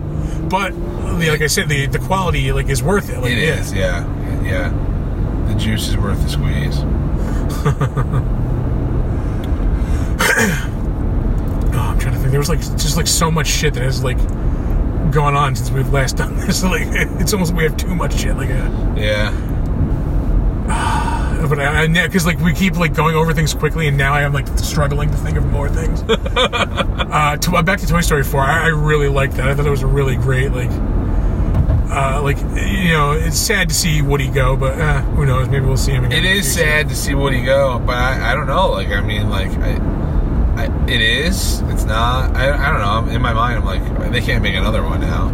but like I said, the the quality like is worth it. Like, It yeah. is, yeah, yeah. The juice is worth the squeeze. Oh, I'm trying to think. There was like just like so much shit that has like gone on since we've last done this. Like it's almost we have too much shit. Like, uh, Yeah. But I because like we keep like going over things quickly, and now I am like struggling to think of more things. uh, to, uh, back to Toy Story four, I, I really liked that. I thought it was a really great like. Uh, like you know, it's sad to see Woody go, but uh, who knows? Maybe we'll see him again. It is sad to see Woody go, but I, I don't know. Like, I mean, like, I, I, it is. It's not. I, I don't know. In my mind, I'm like, they can't make another one now.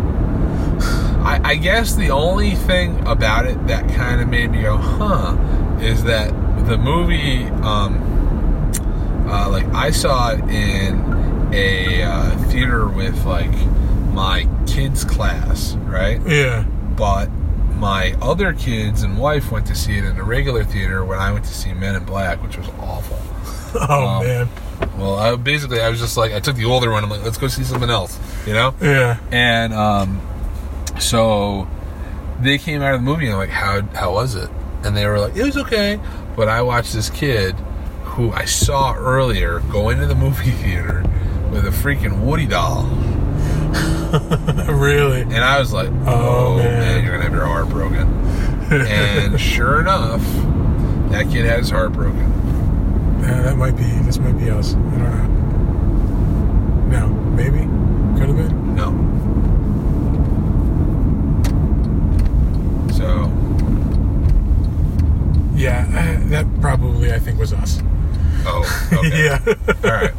I, I guess the only thing about it that kind of made me go, huh, is that the movie, um, uh, like, I saw it in a uh, theater with, like, my kids' class, right? Yeah. but my other kids and wife went to see it in a regular theater when I went to see Men in Black, which was awful. Oh Um, man. Well, I basically I was just like I took the older one. I'm like, let's go see something else, you know. Yeah. And um, so they came out of the movie and I'm like, how how was it? And they were like, it was okay. But I watched this kid who I saw earlier go into the movie theater with a freaking Woody doll. really. And I was like, Oh, oh, man. man. you're going to have your heart broken. and sure enough, that kid had his heart broken. Yeah, that might be. This might be us. I don't know. No, maybe. Could have been. No. So, Yeah, uh, that probably I think was us. oh, okay. Yeah. All right.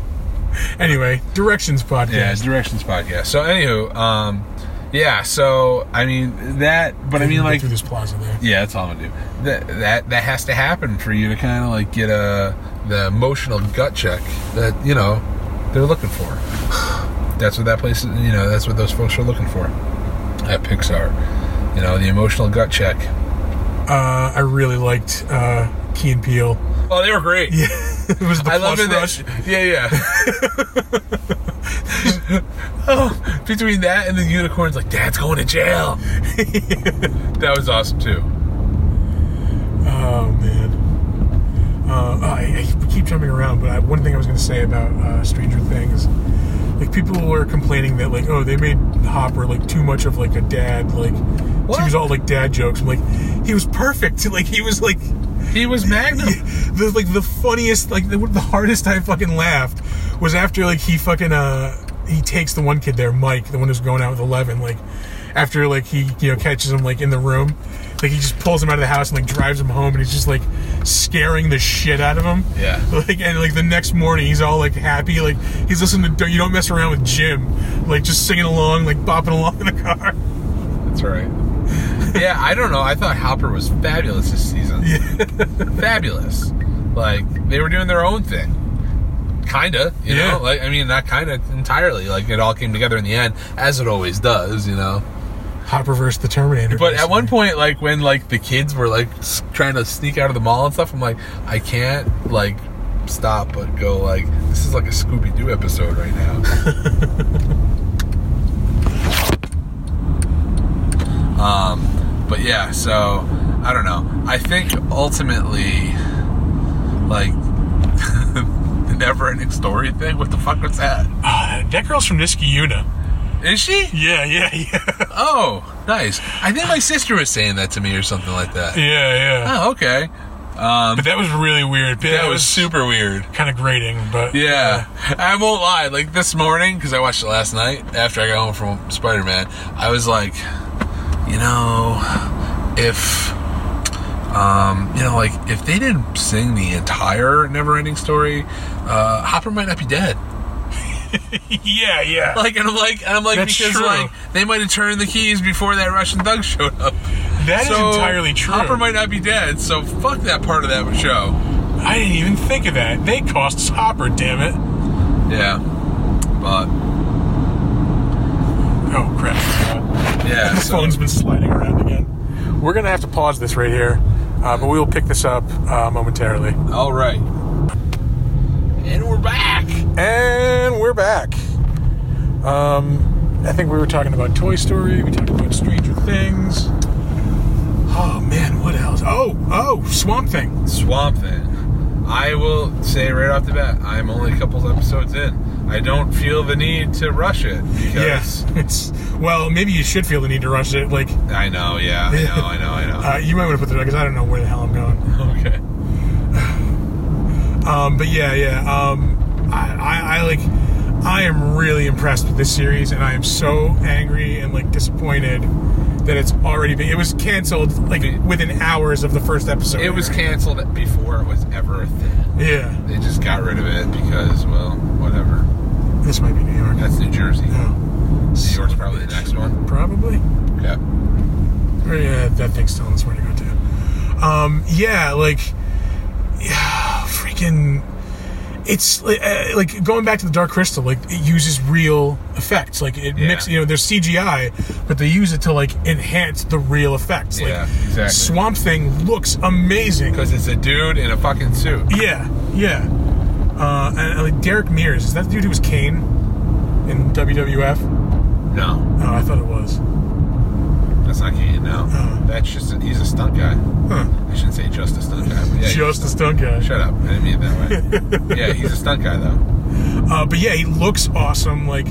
anyway, directions podcast. Yeah, it's Directions Podcast. So, anywho, um, yeah, so, I mean, that, but I mean, like, through this plaza there. yeah, that's all I'm gonna do. That, that, that has to happen for you to kind of, like, get a, the emotional gut check that, you know, they're looking for. That's what that place, you know, that's what those folks are looking for at Pixar. You know, the emotional gut check. Uh, I really liked uh, Key and Peele. Oh, they were great. Yeah, it was the I love it. rush. That, yeah, yeah. oh, between that and the unicorns, like Dad's going to jail. that was awesome too. Oh man. Uh, I, I keep jumping around, but I, one thing I was going to say about uh, Stranger Things, like people were complaining that like, oh, they made Hopper like too much of like a dad, like What? he was all like dad jokes. I'm like, he was perfect. Like he was like. He was Magnum. the like the funniest like the, the hardest I fucking laughed was after like he fucking uh he takes the one kid there Mike the one who's going out with Eleven like after like he you know catches him like in the room like he just pulls him out of the house and like drives him home and he's just like scaring the shit out of him Yeah. like and like the next morning he's all like happy like he's listening to you don't mess around with Jim like just singing along like bopping along in the car That's right. Yeah, I don't know. I thought Hopper was fabulous this season. Yeah. fabulous. Like they were doing their own thing. Kinda, you Yeah. know. Like I mean, not kinda entirely. Like it all came together in the end, as it always does, you know. Hopper versus the Terminator But at one point, like when like the kids were like trying to sneak out of the mall and stuff, I'm like, I can't like stop but go like this is like a Scooby Doo episode right now. um, but yeah, so I don't know. I think ultimately, like the never-ending story thing. What the fuck was that? Ah, that girl's from Niskayuna Is she? yeah yeah yeah Oh, nice. I think my sister was saying that to me or something like that. yeah yeah Oh, okay. Um, But that was really weird. that was super weird. kind of grating, but Yeah, I won't lie. Like this morning, because I watched it last night after I got home from Spider Man, I was like, you know, if, um, you know, like if they didn't sing the entire Never-Ending Story, uh, Hopper might not be dead. yeah, yeah. Like, and I'm like, and I'm like, That's because true. like they might have turned the keys before that Russian thug showed up. That is So, entirely true. Hopper might not be dead, so fuck that part of that show. I didn't even think of that. They cost us Hopper, damn it. Yeah, but Oh crap! Yeah, The so, phone's been sliding around again. We're gonna have to pause this right here, uh, but we will pick this up uh, momentarily. all right, and we're back. And we're back. Um, I think we were talking about Toy Story. We talked about Stranger Things. Oh man, what else? Oh, oh, Swamp Thing. Swamp Thing. I will say right off the bat, I'm only a couple episodes in, I don't feel the need to rush it because Yeah, it's well, maybe you should feel the need to rush it. Like, I know, yeah, I know, I know, I know. uh, you might want to put the because I don't know where the hell I'm going. okay. Um, but yeah, yeah. Um, I, I, I like. I am really impressed with this series, and I am so angry and like disappointed that it's already been. It was canceled like within hours of the first episode. It was canceled before it was ever a thing. Yeah, They just got rid of it because, well. This might be New York. That's New Jersey. Oh, New York's probably the next one. probably. Okay. Or yeah, that thing's telling us where to go to. Um, yeah, like, yeah, freaking. It's like, uh, like going back to the Dark Crystal. Like it uses real effects. Like it Yeah. mix. You know, there's CGI, but they use it to like enhance the real effects. Like Yeah, exactly. Swamp Thing looks amazing. Because it's a dude in a fucking suit. Yeah, yeah. Uh, and, like Derek Mears is that the dude who was Kane in WWF? No, Oh, I thought it was. that's not Kane. No, Oh. that's just a, he's a stunt guy. Huh. I shouldn't say just a stunt guy. But yeah, Just a stunt guy. Shut up. I didn't mean it that way. yeah, he's a stunt guy though. Uh, but yeah, he looks awesome. Like,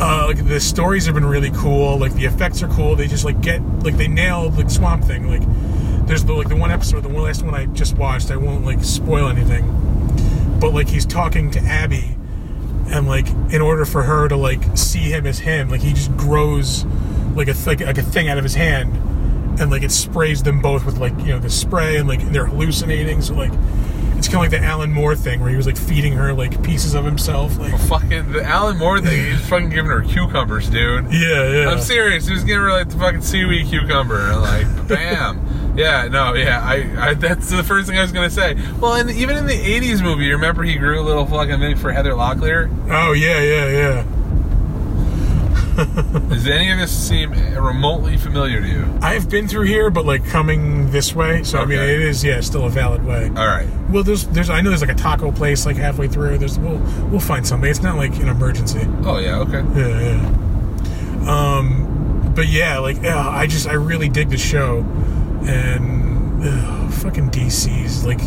uh, like the stories have been really cool. Like the effects are cool. They just like get like they nailed like Swamp Thing. Like, there's the like the one episode, the one last one I just watched. I won't like spoil anything, but like he's talking to Abby, and like in order for her to like see him as him, like he just grows like a th- like a thing out of his hand, and like it sprays them both with like you know the spray, and like they're hallucinating. So like. It's kind of like the Alan Moore thing where he was like feeding her like pieces of himself. Like, Fucking the Alan Moore thing. He's fucking giving her cucumbers, dude. yeah, yeah. I'm serious. He was giving her like the fucking seaweed cucumber, and like, bam. Yeah, no, yeah. I, I, that's the first thing I was gonna say. Well, and even in the '80s movie, you remember he grew a little fucking thing for Heather Locklear. Oh yeah, yeah, yeah. Does any of this seem remotely familiar to you? I've been through here, but like coming this way, so I mean, Okay. it is yeah, still a valid way. All right. Well, there's, there's, I know there's like a taco place like halfway through. There's, we'll, we'll find somebody. It's not like an emergency. Oh yeah. Okay. Yeah, yeah. Um, but yeah, like, uh, I just, I really dig the show, and ugh, fucking DC's like,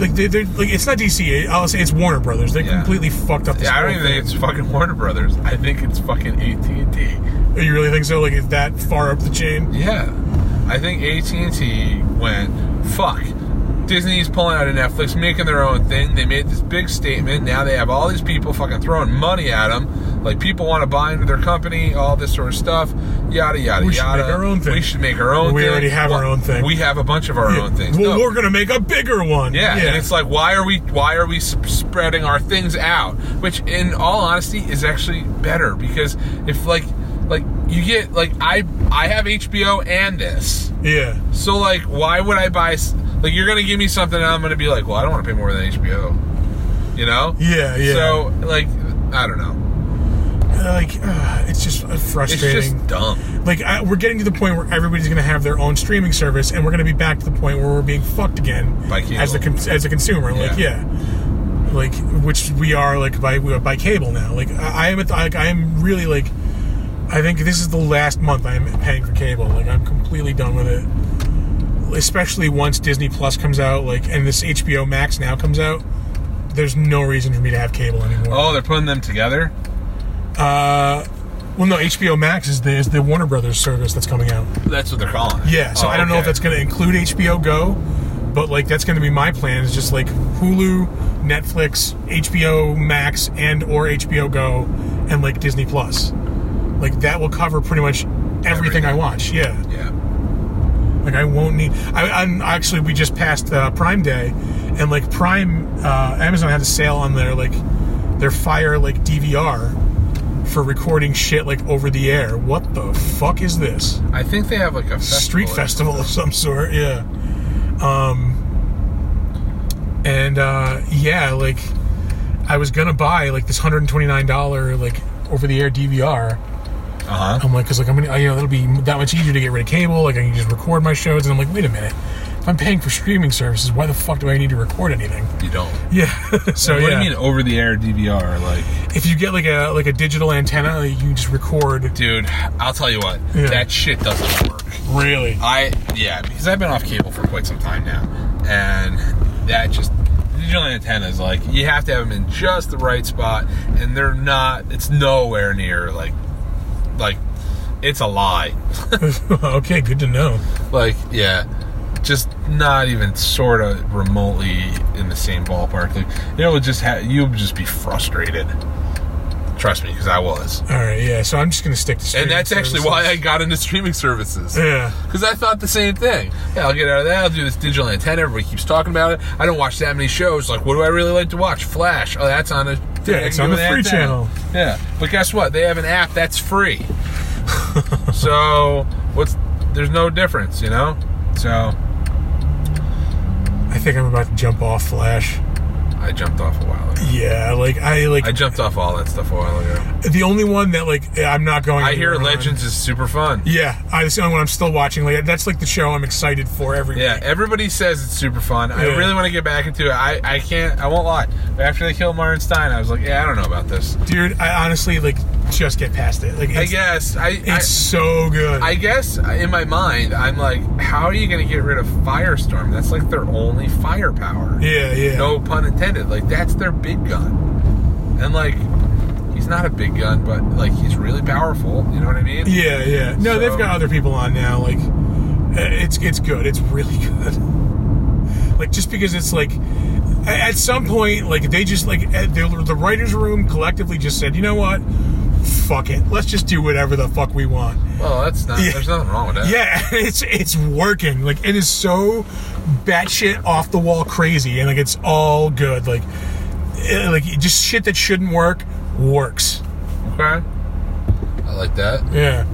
like they, they're like, it's not DC. I'll say it's Warner Brothers. They Yeah. completely fucked up. This Yeah, I don't even think it's fucking Warner Brothers. I think it's fucking AT and T. thing. You really think so? Like, it's that far up the chain? Yeah, I think AT and T went fuck. Disney's pulling out of Netflix, making their own thing. They made this big statement. Now they have all these people fucking throwing money at them. Like people want to buy into their company, all this sort of stuff. Yada yada yada. We should make our own thing. We should make our own. We thing. already have our own thing. We have a bunch of our own things. Well, No. we're gonna make a bigger one. Yeah, and it's like, why are we why are we spreading our things out? Which, in all honesty, is actually better because if like like you get like I I have HBO and this, yeah, so like why would I buy like you're gonna give me something and I'm gonna be like, well, I don't want to pay more than HBO, you know? yeah, yeah. So like I don't know, like, uh, it's just uh, it's frustrating. just dumb. like, I, we're getting to the point where everybody's gonna have their own streaming service, and we're gonna be back to the point where we're being fucked again By cable. as a con- as a consumer. Like, Yeah. yeah, like which we are like by by cable now. Like, I, I am at the, like I am really like. I think this is the last month I'm paying for cable. Like I'm completely done with it. Especially once Disney Plus comes out, like, and this HBO Max now comes out. There's no reason for me to have cable anymore. Oh, they're putting them together. Uh, well, no, HBO Max is the is the Warner Brothers service that's coming out. That's what they're calling it. Yeah, so Oh, I don't know if that's going to include HBO Go, but like that's going to be my plan. Is just like Hulu, Netflix, HBO Max, and or HBO Go, and like Disney Plus. Like that will cover pretty much everything, Everything. I watch. Yeah. yeah. Like I won't need. I, I'm actually we just passed uh, Prime Day, and like Prime, uh, Amazon had a sale on their like their Fire like DVR for recording shit like over the air. What the fuck is this? I think they have like a Street festival. festival of some sort. Yeah. Um. And uh, yeah, like I was gonna buy like this hundred and twenty nine dollar like over the air DVR. Uh huh. I'm like, cause like I'm gonna, you know, that'll be that much easier to get rid of cable. Like I can just record my shows, and I'm like, wait a minute, if I'm paying for streaming services, why the fuck do I need to record anything? You don't. Yeah. so what yeah, do you mean over the air DVR? Like, if you get like a like a digital antenna, you just record. dude, I'll tell you what, Yeah. that shit doesn't work. Really? I yeah, because I've been off cable for quite some time now, and that just digital antennas, like you have to have them in just the right spot, and they're not. It's nowhere near like, like, it's a lie. okay, good to know. like, yeah, just not even sort of remotely in the same ballpark. Like, it would just have you would just be frustrated. Trust me, because I was, All right, yeah. So I'm just gonna stick to. and that's actually why I got into streaming services. Yeah. Because I thought the same thing. Yeah, I'll get out of that. I'll do this digital antenna. Everybody keeps talking about it. I don't watch that many shows. Like, what do I really like to watch? Flash. Oh, that's on a. Yeah, it's on the free channel. Yeah, but guess what? They have an app that's free. so what's? There's no difference, you know. So I think I'm about to jump off Flash. I jumped off a while ago. Yeah, like I like I jumped off all that stuff a while ago. the only one that like I'm not going. I hear anywhere on. Legends is super fun. Yeah, I, that's the only one I'm still watching. Like that's like the show I'm excited for every Yeah, week. everybody says it's super fun. I really want to get back into it. I, I can't. I won't lie. After they killed Martin Stein, I was like, yeah, I don't know about this. Dude, I honestly like just get past it. Like it's, I guess I. I it's so good. I guess in my mind, I'm like, how are you going to get rid of Firestorm? That's like their only firepower. yeah, yeah. No pun intended. Like that's their big gun, and like he's not a big gun, but like he's really powerful. You know what I mean? Yeah, yeah. No, So- they've got other people on now. Like, uh, it's it's good. It's really good. Like, just because it's like, at some point, like they just like the, the writers' room collectively just said, you know what, fuck it, let's just do whatever the fuck we want. Well, that's not. Yeah. There's nothing wrong with that. Yeah, it's it's working. Like, it is so batshit off the wall crazy, and like it's all good. Like, eh, like just shit that shouldn't work works. Okay. I like that. Yeah.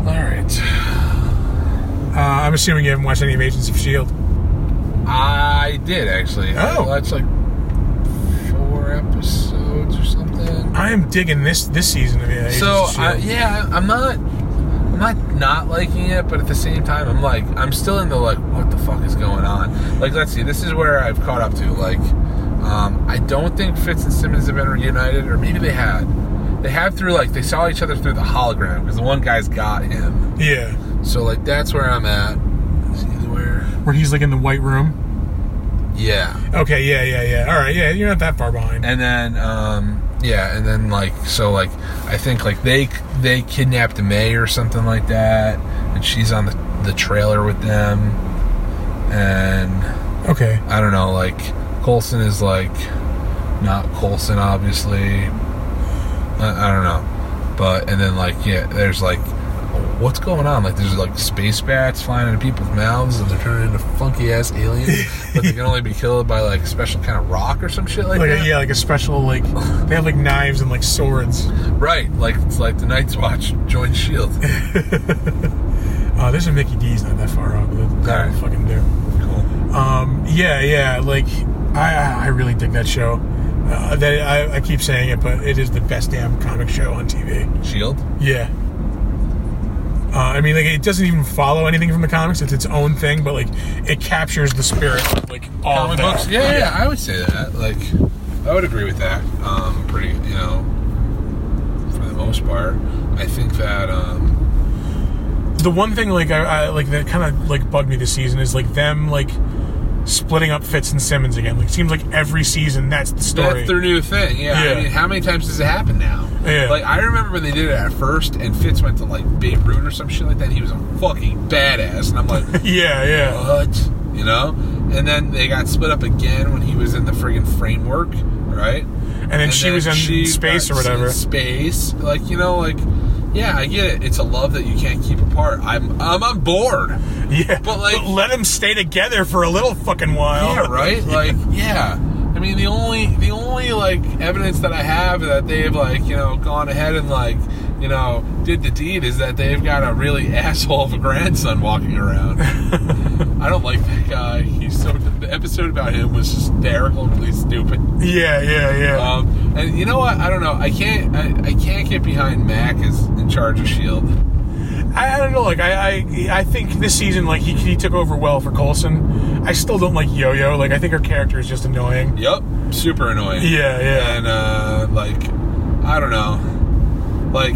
All right. Uh, I'm assuming you haven't watched any of Agents of Shield. I did actually. Oh. that's like four episodes or something. I am digging this this season of the So I, yeah, I'm not. I'm not not liking it, but at the same time, I'm like, I'm still in the like, what the fuck is going on? Like, let's see, this is where I've caught up to. Like, um, I don't think Fitz and Simmons have been reunited, or maybe they had. They have through like they saw each other through the hologram because the one guy's got him. yeah, So like that's where I'm at. Where? where he's like in the white room. Yeah. Okay, yeah, yeah, yeah. All right, yeah, you're not that far behind. and then um yeah and then like so like i think like they they kidnapped may or something like that and she's on the, the trailer with them and Okay, i don't know like Coulson is like not Coulson obviously i, I don't know but and then like yeah there's like what's going on like there's like space bats flying into people's mouths and they're turning into funky ass aliens but they can only be killed by like a special kind of rock or some shit like, like that a, yeah, like a special like they have like knives and like swords. Right, like it's like the Night's Watch joined Shield. Uh, there's a Mickey D's not that far off. That that All right. fucking do. Cool. Um, yeah, yeah. Like I, I I really dig that show. Uh, that I, I keep saying it, but it is the best damn comic show on TV. Shield. Yeah. Uh, I mean, like it doesn't even follow anything from the comics. It's its own thing, but like it captures the spirit of like all Comic books. Yeah, yeah, yeah, I would say that. Like, I would agree with that. Um, pretty, you know, for the most part, I think that. Um, The one thing like I, I like that kind of like bugged me this season is like them like splitting up Fitz and Simmons again. Like it seems like every season that's the story. That's their new thing. Yeah. Yeah. I mean, how many times does it happen now? Yeah. Like, I remember when they did it at first, and Fitz went to like Beirut or some shit like that. He was a fucking badass, and I'm like, yeah, yeah, what? You know? And then they got split up again when he was in the friggin' framework, right? and then she was in she space or whatever. in Space, like you know, like yeah, I get it. It's a love that you can't keep apart. I'm I'm on board. Yeah, But, like- let them stay together for a little fucking while. Yeah, right. Like yeah. I mean, the only the only like evidence that I have that they've like you know gone ahead and like you know did the deed is that they've got a really asshole of a grandson walking around. I don't like that guy. He's so the episode about him was hysterically stupid. yeah, yeah, yeah. Um, and you know what? I don't know. I can't. I, I can't get behind Mac as in charge of Shield. I, I don't know. Like I, I, I think this season, like he, he took over well for Coulson. I still don't like Yo-Yo. Like I think her character is just annoying. Yep, super annoying. Yeah, yeah. And uh, like, I don't know, like,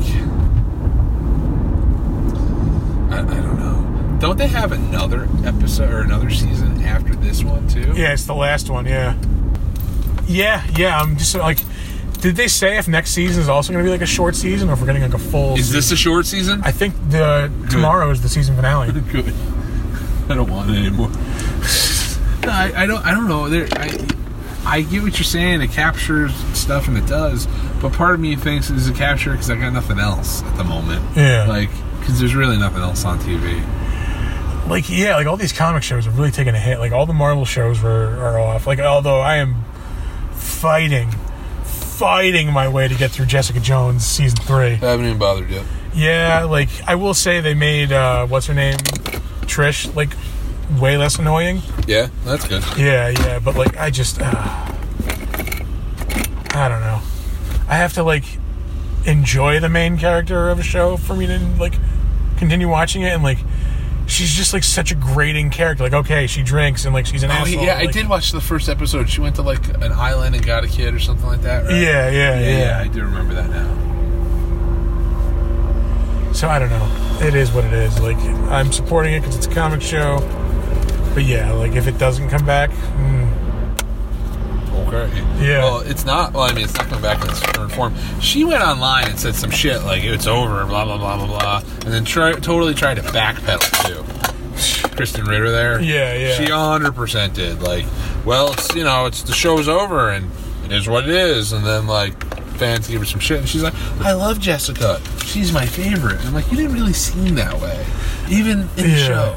I, I don't know. don't they have another episode or another season after this one too? Yeah, it's the last one. Yeah. Yeah, yeah. I'm just like, did they say if next season is also going to be like a short season, or if we're getting like a full? Is this a short season? I think the tomorrow is the season finale. Good. I don't want it anymore. no, I, I don't. I don't know. There, I, I get what you're saying. It captures stuff, and it does. But part of me thinks it's a capture because I got nothing else at the moment. Yeah. Like, because there's really nothing else on TV. like yeah, like all these comic shows have really taken a hit. Like all the Marvel shows were are off. Like although I am fighting, fighting my way to get through Jessica Jones season three. I haven't even bothered yet. Yeah, like I will say they made uh what's her name, Trish, like way less annoying. Yeah, that's good. Yeah, yeah, but like I just, uh, I don't know. I have to like enjoy the main character of a show for me to like continue watching it, and like she's just like such a grating character. Like okay, she drinks and like she's an Oh, asshole. yeah, I did watch the first episode. She went to like an island and got a kid or something like that. Right? Yeah, yeah, yeah, yeah. I do remember that now. So I don't know. It is what it is. Like I'm supporting it because it's a comic show. But yeah, like if it doesn't come back, mm, Okay. Yeah. Well, it's not. Well, I mean, it's not coming back in its current form. She went online and said some shit like it's over, blah blah blah blah blah, and then try, totally tried to backpedal too. Krysten Ritter there. Yeah, yeah. She 100 percent did. Like, well, it's you know, it's the show's over and it is what it is, and then like fans give her some shit, and she's like, I love Jessica. She's my favorite. I'm like, you didn't really seem that way, even in the show.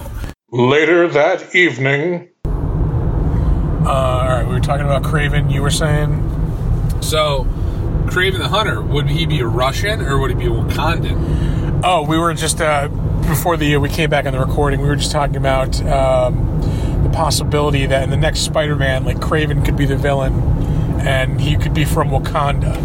Later that evening, uh, all right. We were talking about Kraven. You were saying, So, Kraven the Hunter, would he be a Russian or would he be a Wakandan? oh, we were just uh, before the we came back on the recording. We were just talking about um, the possibility that in the next Spider-Man, like Kraven could be the villain, and he could be from Wakanda.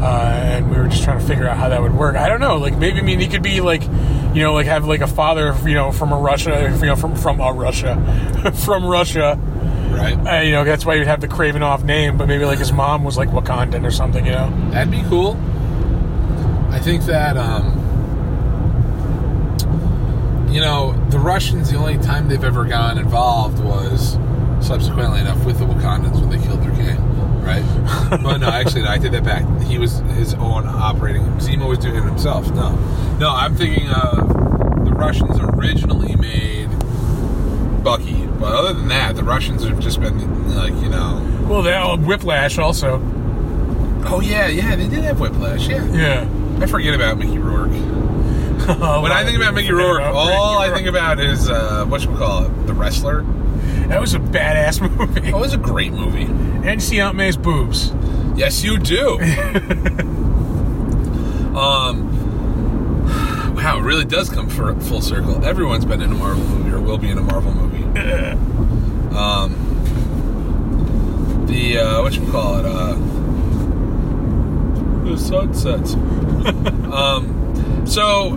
Uh, and we were just trying to figure out how that would work. I don't know. Like maybe I mean he could be like, you know, like have like a father, you know, from a Russia, you know, from from a Russia, from Russia. Right? Uh, you know, that's why you'd have the Kravinoff name, but maybe like his mom was like Wakandan or something. You know? That'd be cool. I think that, um, you know, the Russians, the only time they've ever gotten involved was subsequently enough with the Wakandans when they killed their king, right? but no, actually, no, I take that back. He was his own operating. Zemo was doing it himself. No, no, I'm thinking of the Russians originally made Bucky, but other than that, the Russians have just been like, you know. Well, they oh, Whiplash also. Oh yeah, yeah, they did have Whiplash. Yeah, Yeah. I forget about Mickey Rourke. When I think about Mickey Rourke, all I think about is uh, what should we call it, the wrestler. that was a badass movie. That was a great movie. And see Aunt May's boobs. Yes, you do. um, wow, it really does come for full circle. Everyone's been in a Marvel movie or will be in a Marvel movie. um, the uh, what you call it? Uh, the sunsets. um, so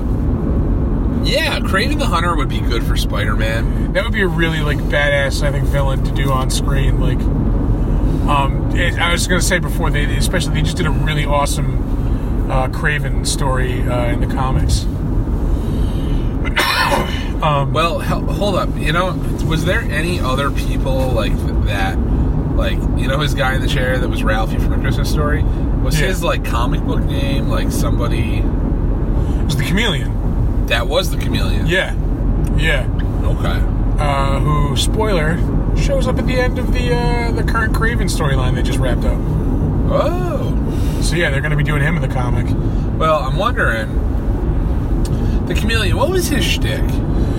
yeah, Kraven the Hunter would be good for Spider-Man. That would be a really like badass, I think, villain to do on screen. Like, um, it, I was gonna say before they, especially they just did a really awesome uh, Kraven story uh, in the comics. Well, hold up. You know, was there any other people like that? Like, you know, his guy in the chair that was Ralphie from A Christmas Story? Was Yeah. his like comic book name like somebody It was the Chameleon. that was the chameleon? Yeah, yeah. Okay. Uh, who spoiler shows up at the end of the uh, the current Kraven storyline they just wrapped up. Oh. So yeah, they're gonna be doing him in the comic. Well, I'm wondering. The chameleon. What was his shtick?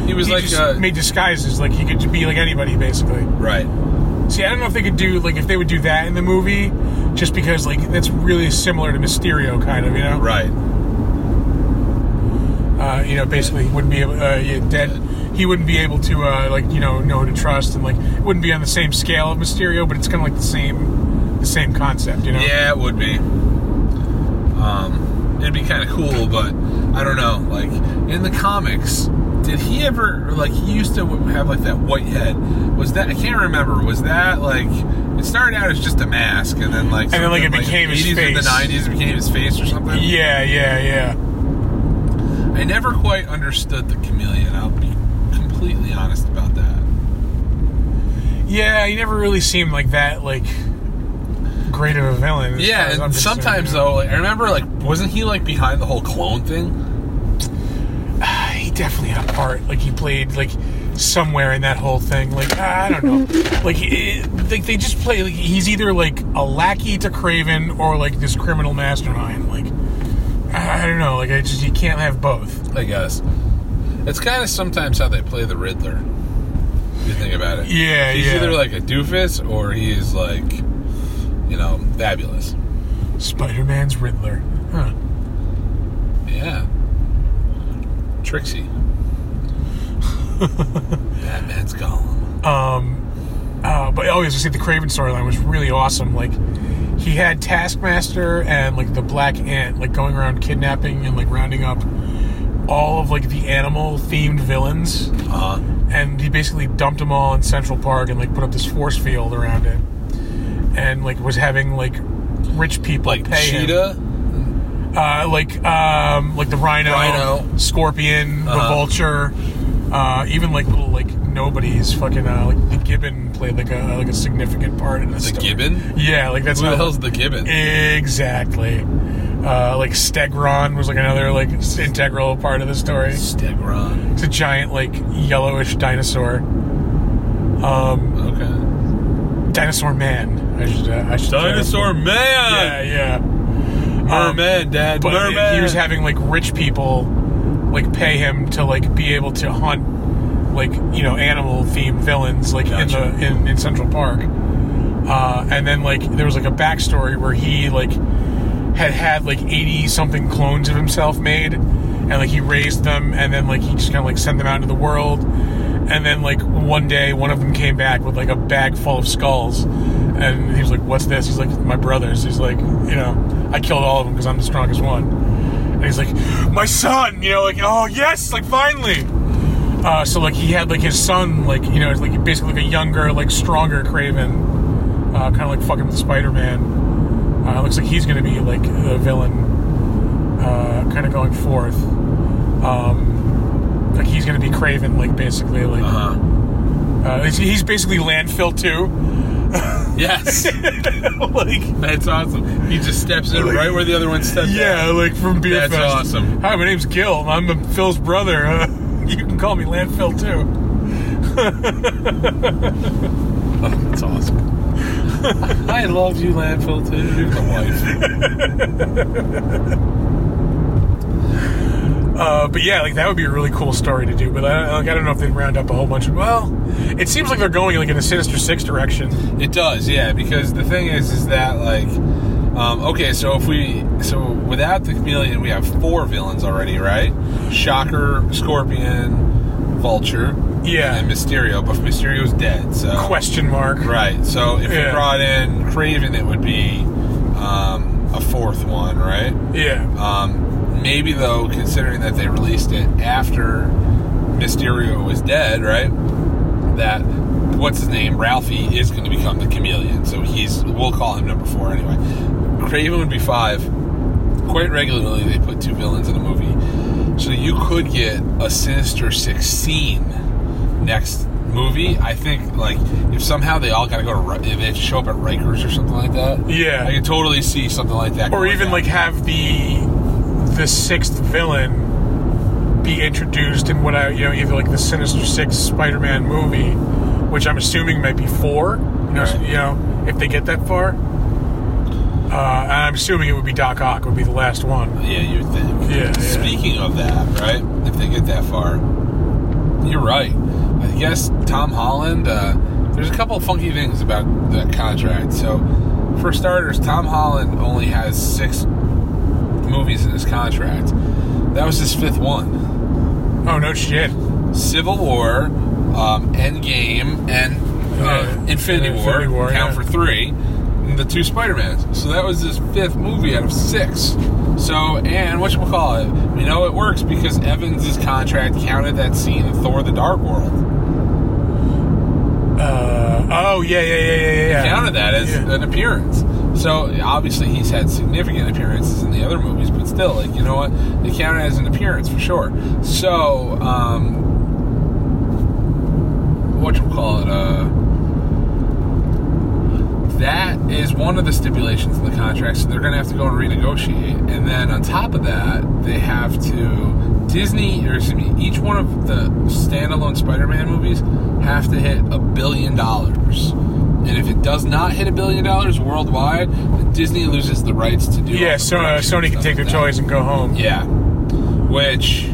He was he like, just uh, made disguises like he could be like anybody basically. right. See, I don't know if they could do like if they would do that in the movie, just because like that's really similar to Mysterio, kind of, you know. Right. Uh, you know, basically he wouldn't be able, uh, yeah, dead. He wouldn't be able to uh, like you know know to trust and like it wouldn't be on the same scale of Mysterio, but it's kind of like the same the same concept, you know. Yeah, it would be. Um, it'd be kind of cool, but I don't know. Like in the comics, did he ever like he used to have like that white head? Was that I can't remember. Was that like it started out as just a mask, and then like And then, like, it something, became his 80s and the face. nineties, it became his face or something. Yeah, yeah, yeah. I never quite understood the chameleon. I'll be completely honest about that. Yeah, he never really seemed like that, like great of a villain. Yeah, and sometimes though, like, I remember like wasn't he like behind the whole clone thing? Definitely had a part. Like he played like somewhere in that whole thing. Like I don't know. like it, like they just play. Like, he's either like a lackey to Kraven or like this criminal mastermind. Like I I don't know. Like I just you can't have both. I guess it's kind of sometimes how they play the Riddler. If you think about it. Yeah, He's yeah. either like a doofus or he is like, you know, fabulous. Spider Man's Riddler. Huh. Yeah. Trixie. Batman's Gollum. Um, uh, but always I see the Kraven storyline was really awesome. Like he had Taskmaster and like the Black Ant like going around kidnapping and like rounding up all of like the animal themed villains. Uh huh. and he basically dumped them all in Central Park and like put up this force field around it, and like was having like rich people Like pay him. Uh, like um, like the rhino, Rhino. scorpion, the Uh-huh. vulture, uh, even like little like nobodies. Fucking uh, like the gibbon played like a like a significant part in the, story. The story. Gibbon. Yeah, like that's Who the hell's the Gibbon? exactly. Uh, like Stegron was like another like integral part of the story. Stegron. It's a giant like yellowish dinosaur. Um, Okay. dinosaur man. I should. Uh, I should Dinosaur Yeah, Man. yeah. Merman, Dad. But Merman. he was having like rich people like pay him to like be able to hunt like you know animal themed villains like Gotcha. in the in, in Central Park. Uh, and then like there was like a backstory where he like had had like 80 something clones of himself made and like he raised them and then like he just kind of like sent them out into the world and then like one day one of them came back with like a bag full of skulls and he was like what's this he's like my brothers he's like you know i killed all of them because i'm the strongest one and he's like my son you know like oh yes like finally uh, so like he had like his son like you know like basically like a younger like stronger kraven uh, kind of like fucking with spider-man uh, looks like he's going to be like the villain, uh, kind of going forth. Um, like he's going to be Kraven, like basically, like Uh-huh. uh, he's, he's basically landfill too. Yes. like That's awesome. He just steps in right where the other one steps. yeah, in. like from BFS. That's awesome. Hi, my name's Gil. I'm Phil's brother. Uh, you can call me landfill too. That's awesome. I love you, landfill too. You're the wife. Uh, but yeah, like that would be a really cool story to do. But I, like, I don't know if they'd round up a whole bunch of. Well, it seems like they're going like in a Sinister Six direction. It does, yeah. Because the thing is, is that like, um, okay, so if we, so without the chameleon, we have four villains already, right? Shocker, Scorpion, Vulture, Yeah. and Mysterio. But Mysterio's dead, so Question mark. right. So if Yeah. we brought in Kraven, it would be um, a fourth one, right? Yeah. Um, maybe though, considering that they released it after Mysterio was dead, right? That what's his name, Ralphie, is going to become the chameleon. So he's we'll call him number four anyway. Kraven would be five. Quite regularly, they put two villains in a movie, so you could get a Sinister Six scene next movie. I think like if somehow they all got to go to if they show up at Rikers or something like that. Yeah, I can totally see something like that. Or even down. like have the the sixth villain be introduced in what I you know either like the Sinister Six Spider-Man movie, which I'm assuming might be four. You know, Right. you know if they get that far. Uh, I'm assuming it would be Doc Ock would be the last one. Yeah, you think. Yeah, yeah. Speaking of that, right? If they get that far, you're right. I guess Tom Holland. Uh, there's a couple of funky things about that contract. So, for starters, Tom Holland only has six movies in his contract. That was his fifth one. Oh no shit. Civil War, um, Endgame, and uh, Yeah. Infinity, War, Infinity War, count yeah. for three. And the two Spider-Mans. So that was his fifth movie out of six. So, and what you call it? We know it works because Evans' contract counted that scene in Thor: The Dark World. Uh, oh yeah yeah yeah yeah yeah. yeah. Counted that as Yeah. an appearance. So obviously he's had significant appearances in the other movies, but still, like you know what, they count it as an appearance for sure. So, um, what you call it. Uh, that is one of the stipulations in the contract, so they're going to have to go and renegotiate. And then on top of that, they have to Disney or excuse me, each one of the standalone Spider-Man movies have to hit a billion dollars. And if it does not hit a billion dollars worldwide, Disney loses the rights to do. Yeah, so uh, Sony can take their like choice and go home. Yeah. Which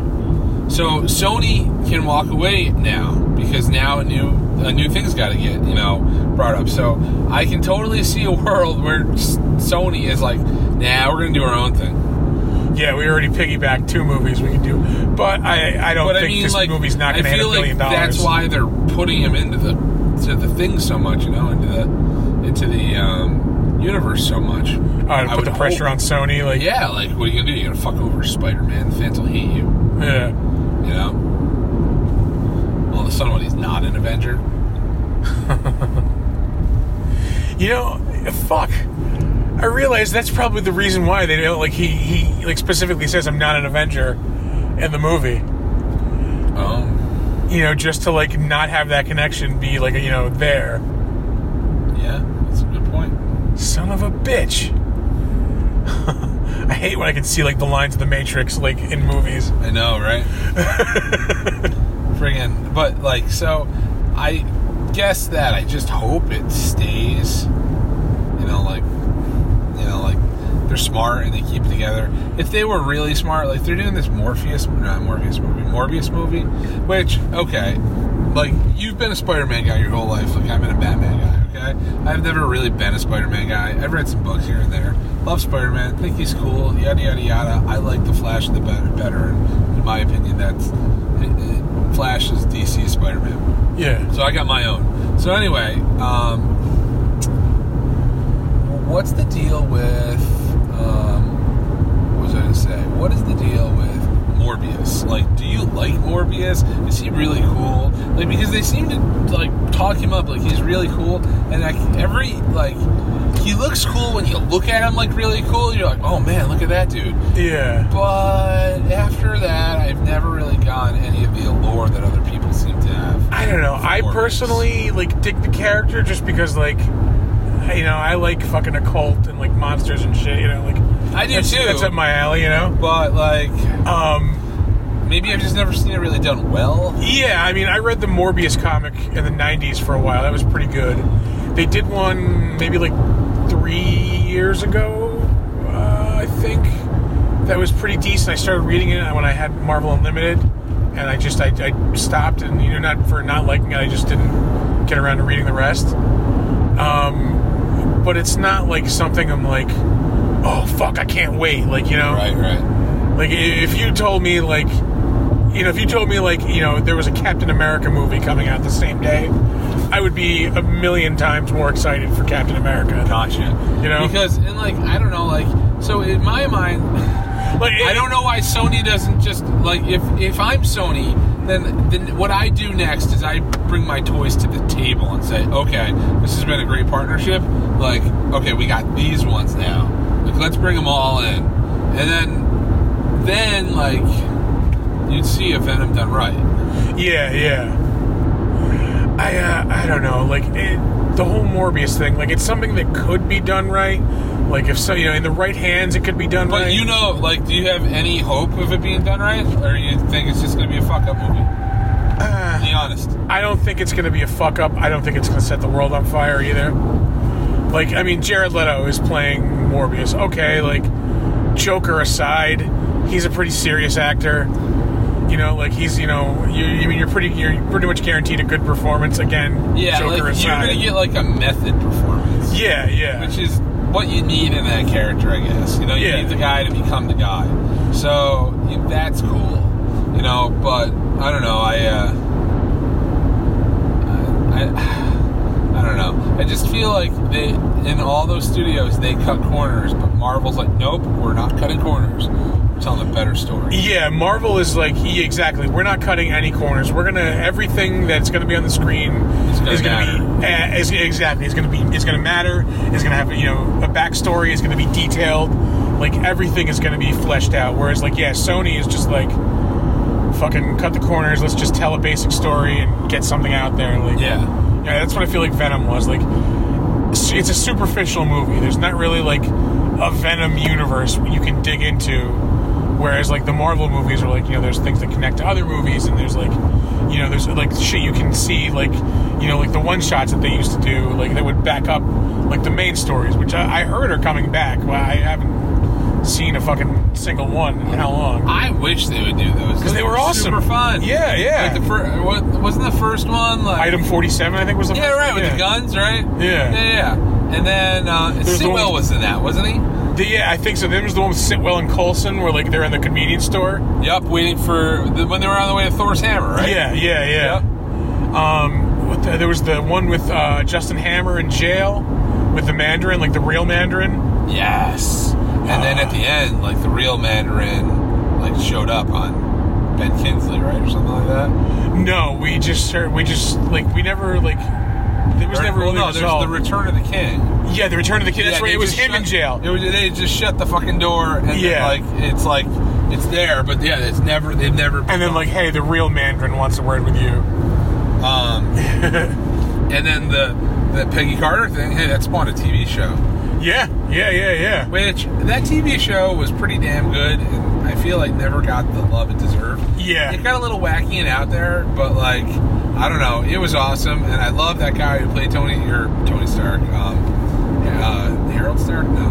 so Sony can walk away now because now a new a new thing's got to get you know brought up. So I can totally see a world where Sony is like, nah, we're gonna do our own thing. Yeah, we already piggybacked two movies we can do, but I I don't But I think mean, this like, movie's not going to hit a billion like dollars. That's why they're putting him into the to the thing so much, you know, into the into the um, universe so much. uh, I put the pressure hope- on Sony. Like, Yeah, like what are you gonna do? You're gonna fuck over Spider-Man? The fans will hate you. yeah. You know? All of a sudden, when he's not an Avenger. You know, fuck. I realize that's probably the reason why they don't like he he like specifically says I'm not an Avenger in the movie. You know, just to like not have that connection be like you know there. yeah, that's a good point. Son of a bitch. I hate when I can see like the lines of the Matrix like in movies. I know, right? Friggin', but like, so I guess that I just hope it stays. You know, like, you know, like they're smart and they keep it together. If they were really smart, like they're doing this Morpheus, not Morpheus movie, Morbius movie, which okay, like you've been a Spider-Man guy your whole life. Like I've been a Batman guy. Okay, I've never really been a Spider-Man guy. I've read some books here and there. Love Spider-Man. Think he's cool. Yada yada yada. I like the Flash the better. Better, in my opinion, that's it, it, Flash is DC Spider-Man. Yeah. So I got my own. So anyway, um, what's the deal with? Um, what was I going to say? What is the deal with Morbius? Like, do you like Morbius? Is he really cool? Like, because they seem to like talk him up like he's really cool, and like every like. He looks cool when you look at him like really cool. You're like, oh man, look at that dude. Yeah. But after that, I've never really gotten any of the allure that other people seem to have. I don't know. I Morbius. personally like dig the character just because like you know, I like fucking occult and like monsters and shit, you know, like I do that's, too. That's up my alley, you know. but like Um maybe I've just never seen it really done well. yeah, I mean, I read the Morbius comic in the 90s for a while. That was pretty good. They did one maybe like 3 years ago, uh, I think. That was pretty decent. I started reading it when I had Marvel Unlimited and I just I, I stopped and you know not for not liking it, I just didn't get around to reading the rest. Um, but it's not like something I'm like, oh fuck, I can't wait. Like you know, Right, right. like if you told me like, you know, if you told me like you know there was a Captain America movie coming out the same day, I would be a million times more excited for Captain America. Gotcha. You know? because and like I don't know, like so in my mind, Like I don't know why Sony doesn't just like if if I'm Sony, then then what I do next is I bring my toys to the table and say, okay, this has been a great partnership. Like, okay, we got these ones now. Like, let's bring them all in, and then then like you'd see a Venom done right. Yeah, yeah. I uh, I don't know, like it, the whole Morbius thing. Like it's something that could be done right. Like if so, you know, in the right hands, it could be done But right. you know, like, do you have any hope of it being done right, or you think it's just going to be a fuck up movie? Uh, Be honest. I don't think it's going to be a fuck up. I don't think it's going to set the world on fire either. Like, I mean, Jared Leto is playing Morbius. Okay, like, Joker aside, he's a pretty serious actor. You know, like he's, you know, you, you mean you're pretty, you're pretty much guaranteed a good performance again. Yeah, Joker like you're going to get like a method performance, yeah, yeah, which is what you need in that character, I guess. You know, you Yeah. need the guy to become the guy. So that's cool. You know, but I don't know. I, uh, I, I don't know. I just feel like they in all those studios they cut corners, but Marvel's like, nope, we're not cutting corners. We're telling a better story. Yeah, Marvel is like yeah, exactly. We're not cutting any corners. We're gonna everything that's gonna be on the screen gonna is gonna be uh, is, exactly. It's gonna be it's gonna matter. It's gonna have you know a backstory. It's gonna be detailed. Like everything is gonna be fleshed out. Whereas like yeah, Sony is just like fucking cut the corners. Let's just tell a basic story and get something out there. Like, Yeah. Yeah, that's what I feel like Venom was. Like, it's a superficial movie. There's not really like a Venom universe you can dig into. Whereas like the Marvel movies are like you know there's things that connect to other movies and there's like you know there's like shit you can see like you know like the one shots that they used to do like that would back up like the main stories which I, I heard are coming back. Well, I haven't seen a fucking single one in how long. I wish they would do those Because they were awesome. super fun. Yeah, yeah. Like the what, wasn't the first one like Item 47, I think was the Yeah, first right with the guns, right? Yeah. yeah, yeah. And then uh, was the Sitwell was in that, wasn't he? The- yeah, I think so. There was the one with Sitwell and Coulson where like they're in the convenience store. Yep, waiting for the, when they were on the way to Thor's hammer, right? Yeah, yeah, yeah. Yep. Um, what the, there was the one with uh, Justin Hammer in jail with the Mandarin, like the real Mandarin. Yes. And then at the end, like the real Mandarin, like showed up on Ben Kingsley, right, or something like that. No, we just we just like we never like there was Or- never really no, there's the Return of the King. yeah, the Return of the King. That's Yeah, right. It was him in jail. It was, they just shut the fucking door, and Yeah. then, like it's like it's there, but yeah, it's never. They've never. and then like, hey, the real Mandarin wants a word with you. um, and then the the Peggy Carter thing. Hey, that spawned a TV show. Yeah, yeah, yeah, yeah. Which that TV show was pretty damn good, and I feel like never got the love it deserved. Yeah. It got a little wacky and out there, but like I don't know, it was awesome, and I love that guy who played Tony or Tony Stark. Um, uh, Harold Stark? No,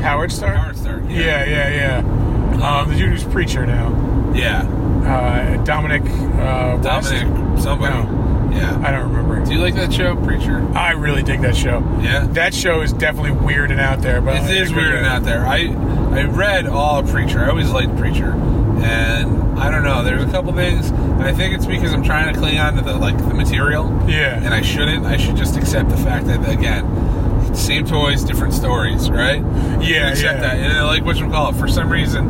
Howard Stark. Howard Stark. Yeah, yeah, yeah. Um, the dude who's preacher now, yeah, uh, Dominic. Uh? Dominic somebody. No. Yeah. I don't remember. Do you like that show, Preacher? I really dig that show. Yeah. That show is definitely weird and out there, but It is weird and out there. I I read all of Preacher. I always liked Preacher, and I don't know. There's a couple things, and I think it's because I'm trying to cling on to the like the material. Yeah. And I shouldn't. I should just accept the fact that again, same toys, different stories, right? Yeah, accept yeah. that. And like what you call it. For some reason,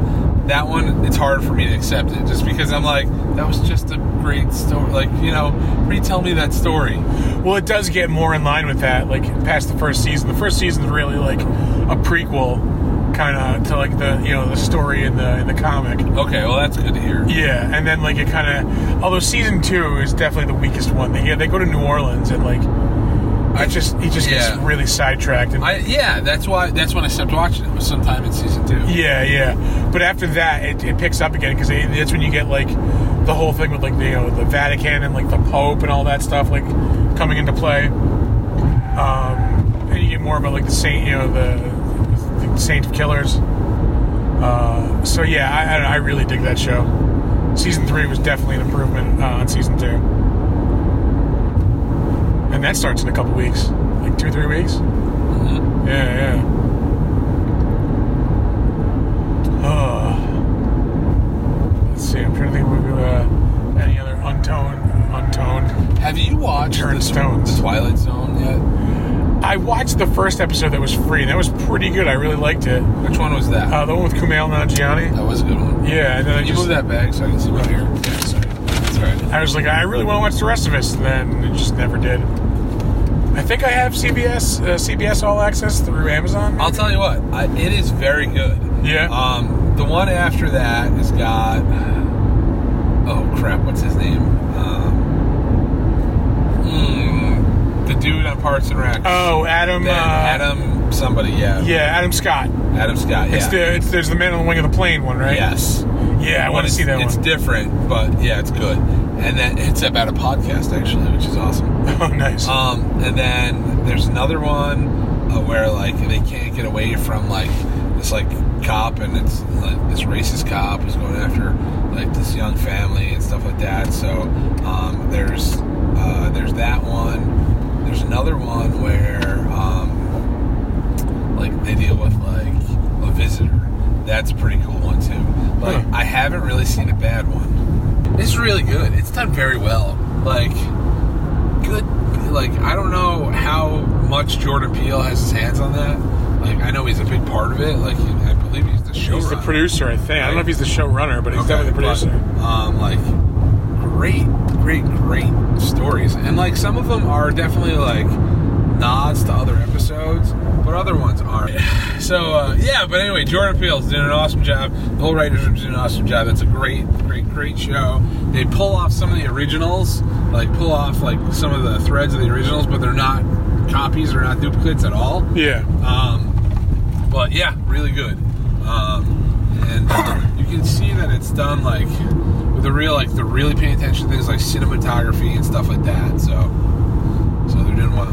that one it's hard for me to accept it, just because I'm like that was just a great story. Like you know, retell me that story. Well, it does get more in line with that, like past the first season. The first season is really like a prequel, kind of to like the you know the story in the in the comic. Okay, well that's good to hear. Yeah, and then like it kind of, although season two is definitely the weakest one. They yeah, they go to New Orleans and like, I just he just Yeah. gets really sidetracked. And, I yeah, that's why that's when I stopped watching it. Was sometime in season two. yeah, yeah. But after that, it, it picks up again because that's when you get like the whole thing with like the you know the Vatican and like the Pope and all that stuff like coming into play. Um, and you get more about like the saint, you know, the, the Saint of Killers. Uh, so yeah, I, I I really dig that show. Season three was definitely an improvement uh, on season two, and that starts in a couple weeks, like two or three weeks. Mm-hmm. Yeah, yeah. Oh. Let's see. I'm trying to think of uh, any other untoned, untoned. Have you watched Turned the, Stones. the Twilight Zone yet? I watched the first episode that was free. That was pretty good. I really liked it. Which one was that? Uh, the one with Kumail Nanjiani. that was a good one. Yeah, and then I Can you just move that bag so I can see what here? Yeah, sorry. That's all right. I was like, I really want to watch the rest of it, and then it just never did. I think I have CBS uh, CBS All Access through Amazon. I'll tell you what, I, it is very good. Yeah. Um, the one after that has got. Oh crap! What's his name? Um, mm, the dude on Parks and Rec. oh, Adam. Uh, Adam. Somebody. Yeah. Yeah, Adam Scott. Adam Scott. Yeah. It's the it's, there's the man on the wing of the plane one, right? Yes. Yeah, I want to see that It's one. It's different, but yeah, it's good. And then it's about a podcast actually, which is awesome. Oh, nice. Um, and then there's another one uh, where like they can't get away from like this like cop and it's like this racist cop who's going after like this young family and stuff like that. So um, there's uh, there's that one. There's another one where um, like they deal with like a visitor. That's a pretty cool one too. Like Huh. I haven't really seen a bad one. It's really good. It's done very well. Like good. Like I don't know how much Jordan Peele has his hands on that. Like I know he's a big part of it. Like I believe he's the showrunner. he's the producer, I think. I don't know if he's the showrunner, but he's Okay, definitely the producer. but, um, like great, great, great stories, and like some of them are definitely like nods to other episodes, but other ones aren't. So uh, yeah, but anyway, Jordan Peele's doing an awesome job. The whole writers room's doing an awesome job. It's a great, great, great show. They pull off some of the originals, like pull off like some of the threads of the originals, but they're not copies or not duplicates at all. Yeah. Um, but yeah, really good. Um, and uh, you can see that it's done like with the real like they're really paying attention to things like cinematography and stuff like that. So, so they're doing well.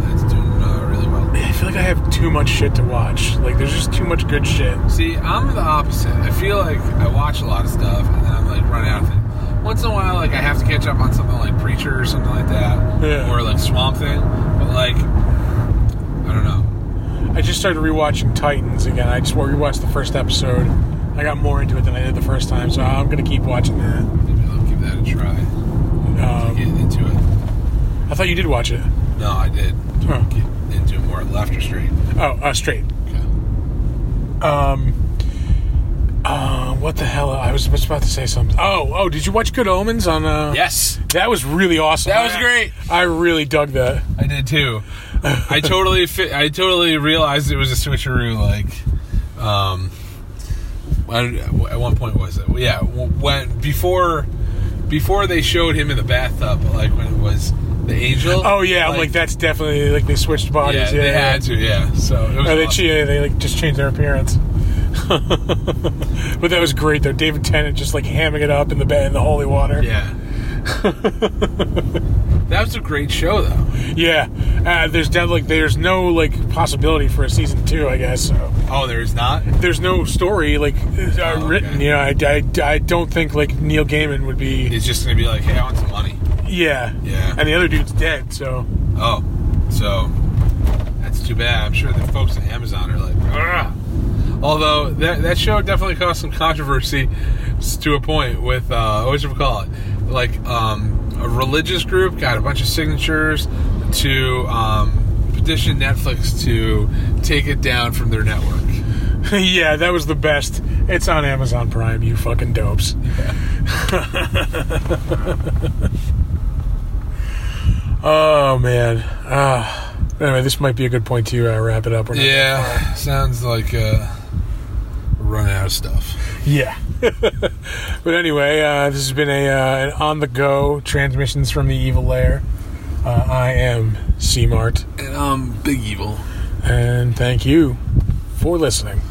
Like I have too much shit to watch. Like, there's just too much good shit. See, I'm the opposite. I feel like I watch a lot of stuff and then I'm like running out of things. Once in a while, like I have to catch up on something like Preacher or something like that, Yeah. or like Swamp Thing. But like, I don't know. I just started rewatching Titans again. I just rewatched the first episode. I got more into it than I did the first time, so I'm gonna keep watching that. Maybe I'll give that a try. Um, Get into it. I thought you did watch it. No, I did. Huh. Get into it more left or straight. Oh, uh, straight. Okay. Um. Uh, what the hell? I was just about to say something. Oh, oh, did you watch Good Omens on? Uh, Yes, That was really awesome. That was I- great. I really dug that. I did too. I totally fit, I totally realized it was a switcheroo. Like, um, at one point was it? Yeah, when before before they showed him in the bathtub, like when it was the angel. Oh yeah, I'm like that's definitely like they switched bodies. Yeah, Yeah, they yeah. had to. Yeah, so it was. Oh, they, awesome. yeah, they like just changed their appearance. but that was great though. David Tennant just like hamming it up in the bed in the holy water. Yeah. that was a great show, though. Yeah. Uh, there's definitely like there's no like possibility for a season two. I guess so. Oh, there is not. There's no story like uh, Oh, written. okay. You know, I, I, I don't think like Neil Gaiman would be. It's just gonna be like, hey, I want some money. Yeah. Yeah. And the other dude's dead. So. Oh, so that's too bad. I'm sure the folks at Amazon are like, Ugh. although that that show definitely caused some controversy to a point with uh, what you call it, like um, a religious group got a bunch of signatures to um, petition Netflix to take it down from their network. yeah, that was the best. It's on Amazon Prime. You fucking dopes. oh man. Ah. Anyway, this might be a good point to uh, wrap it up. Yeah, sounds like uh, running out of stuff. Yeah. but anyway, uh, this has been a uh, an on the go transmissions from the evil lair. Uh, I am C Mart, And um, Big Evil. and thank you for listening.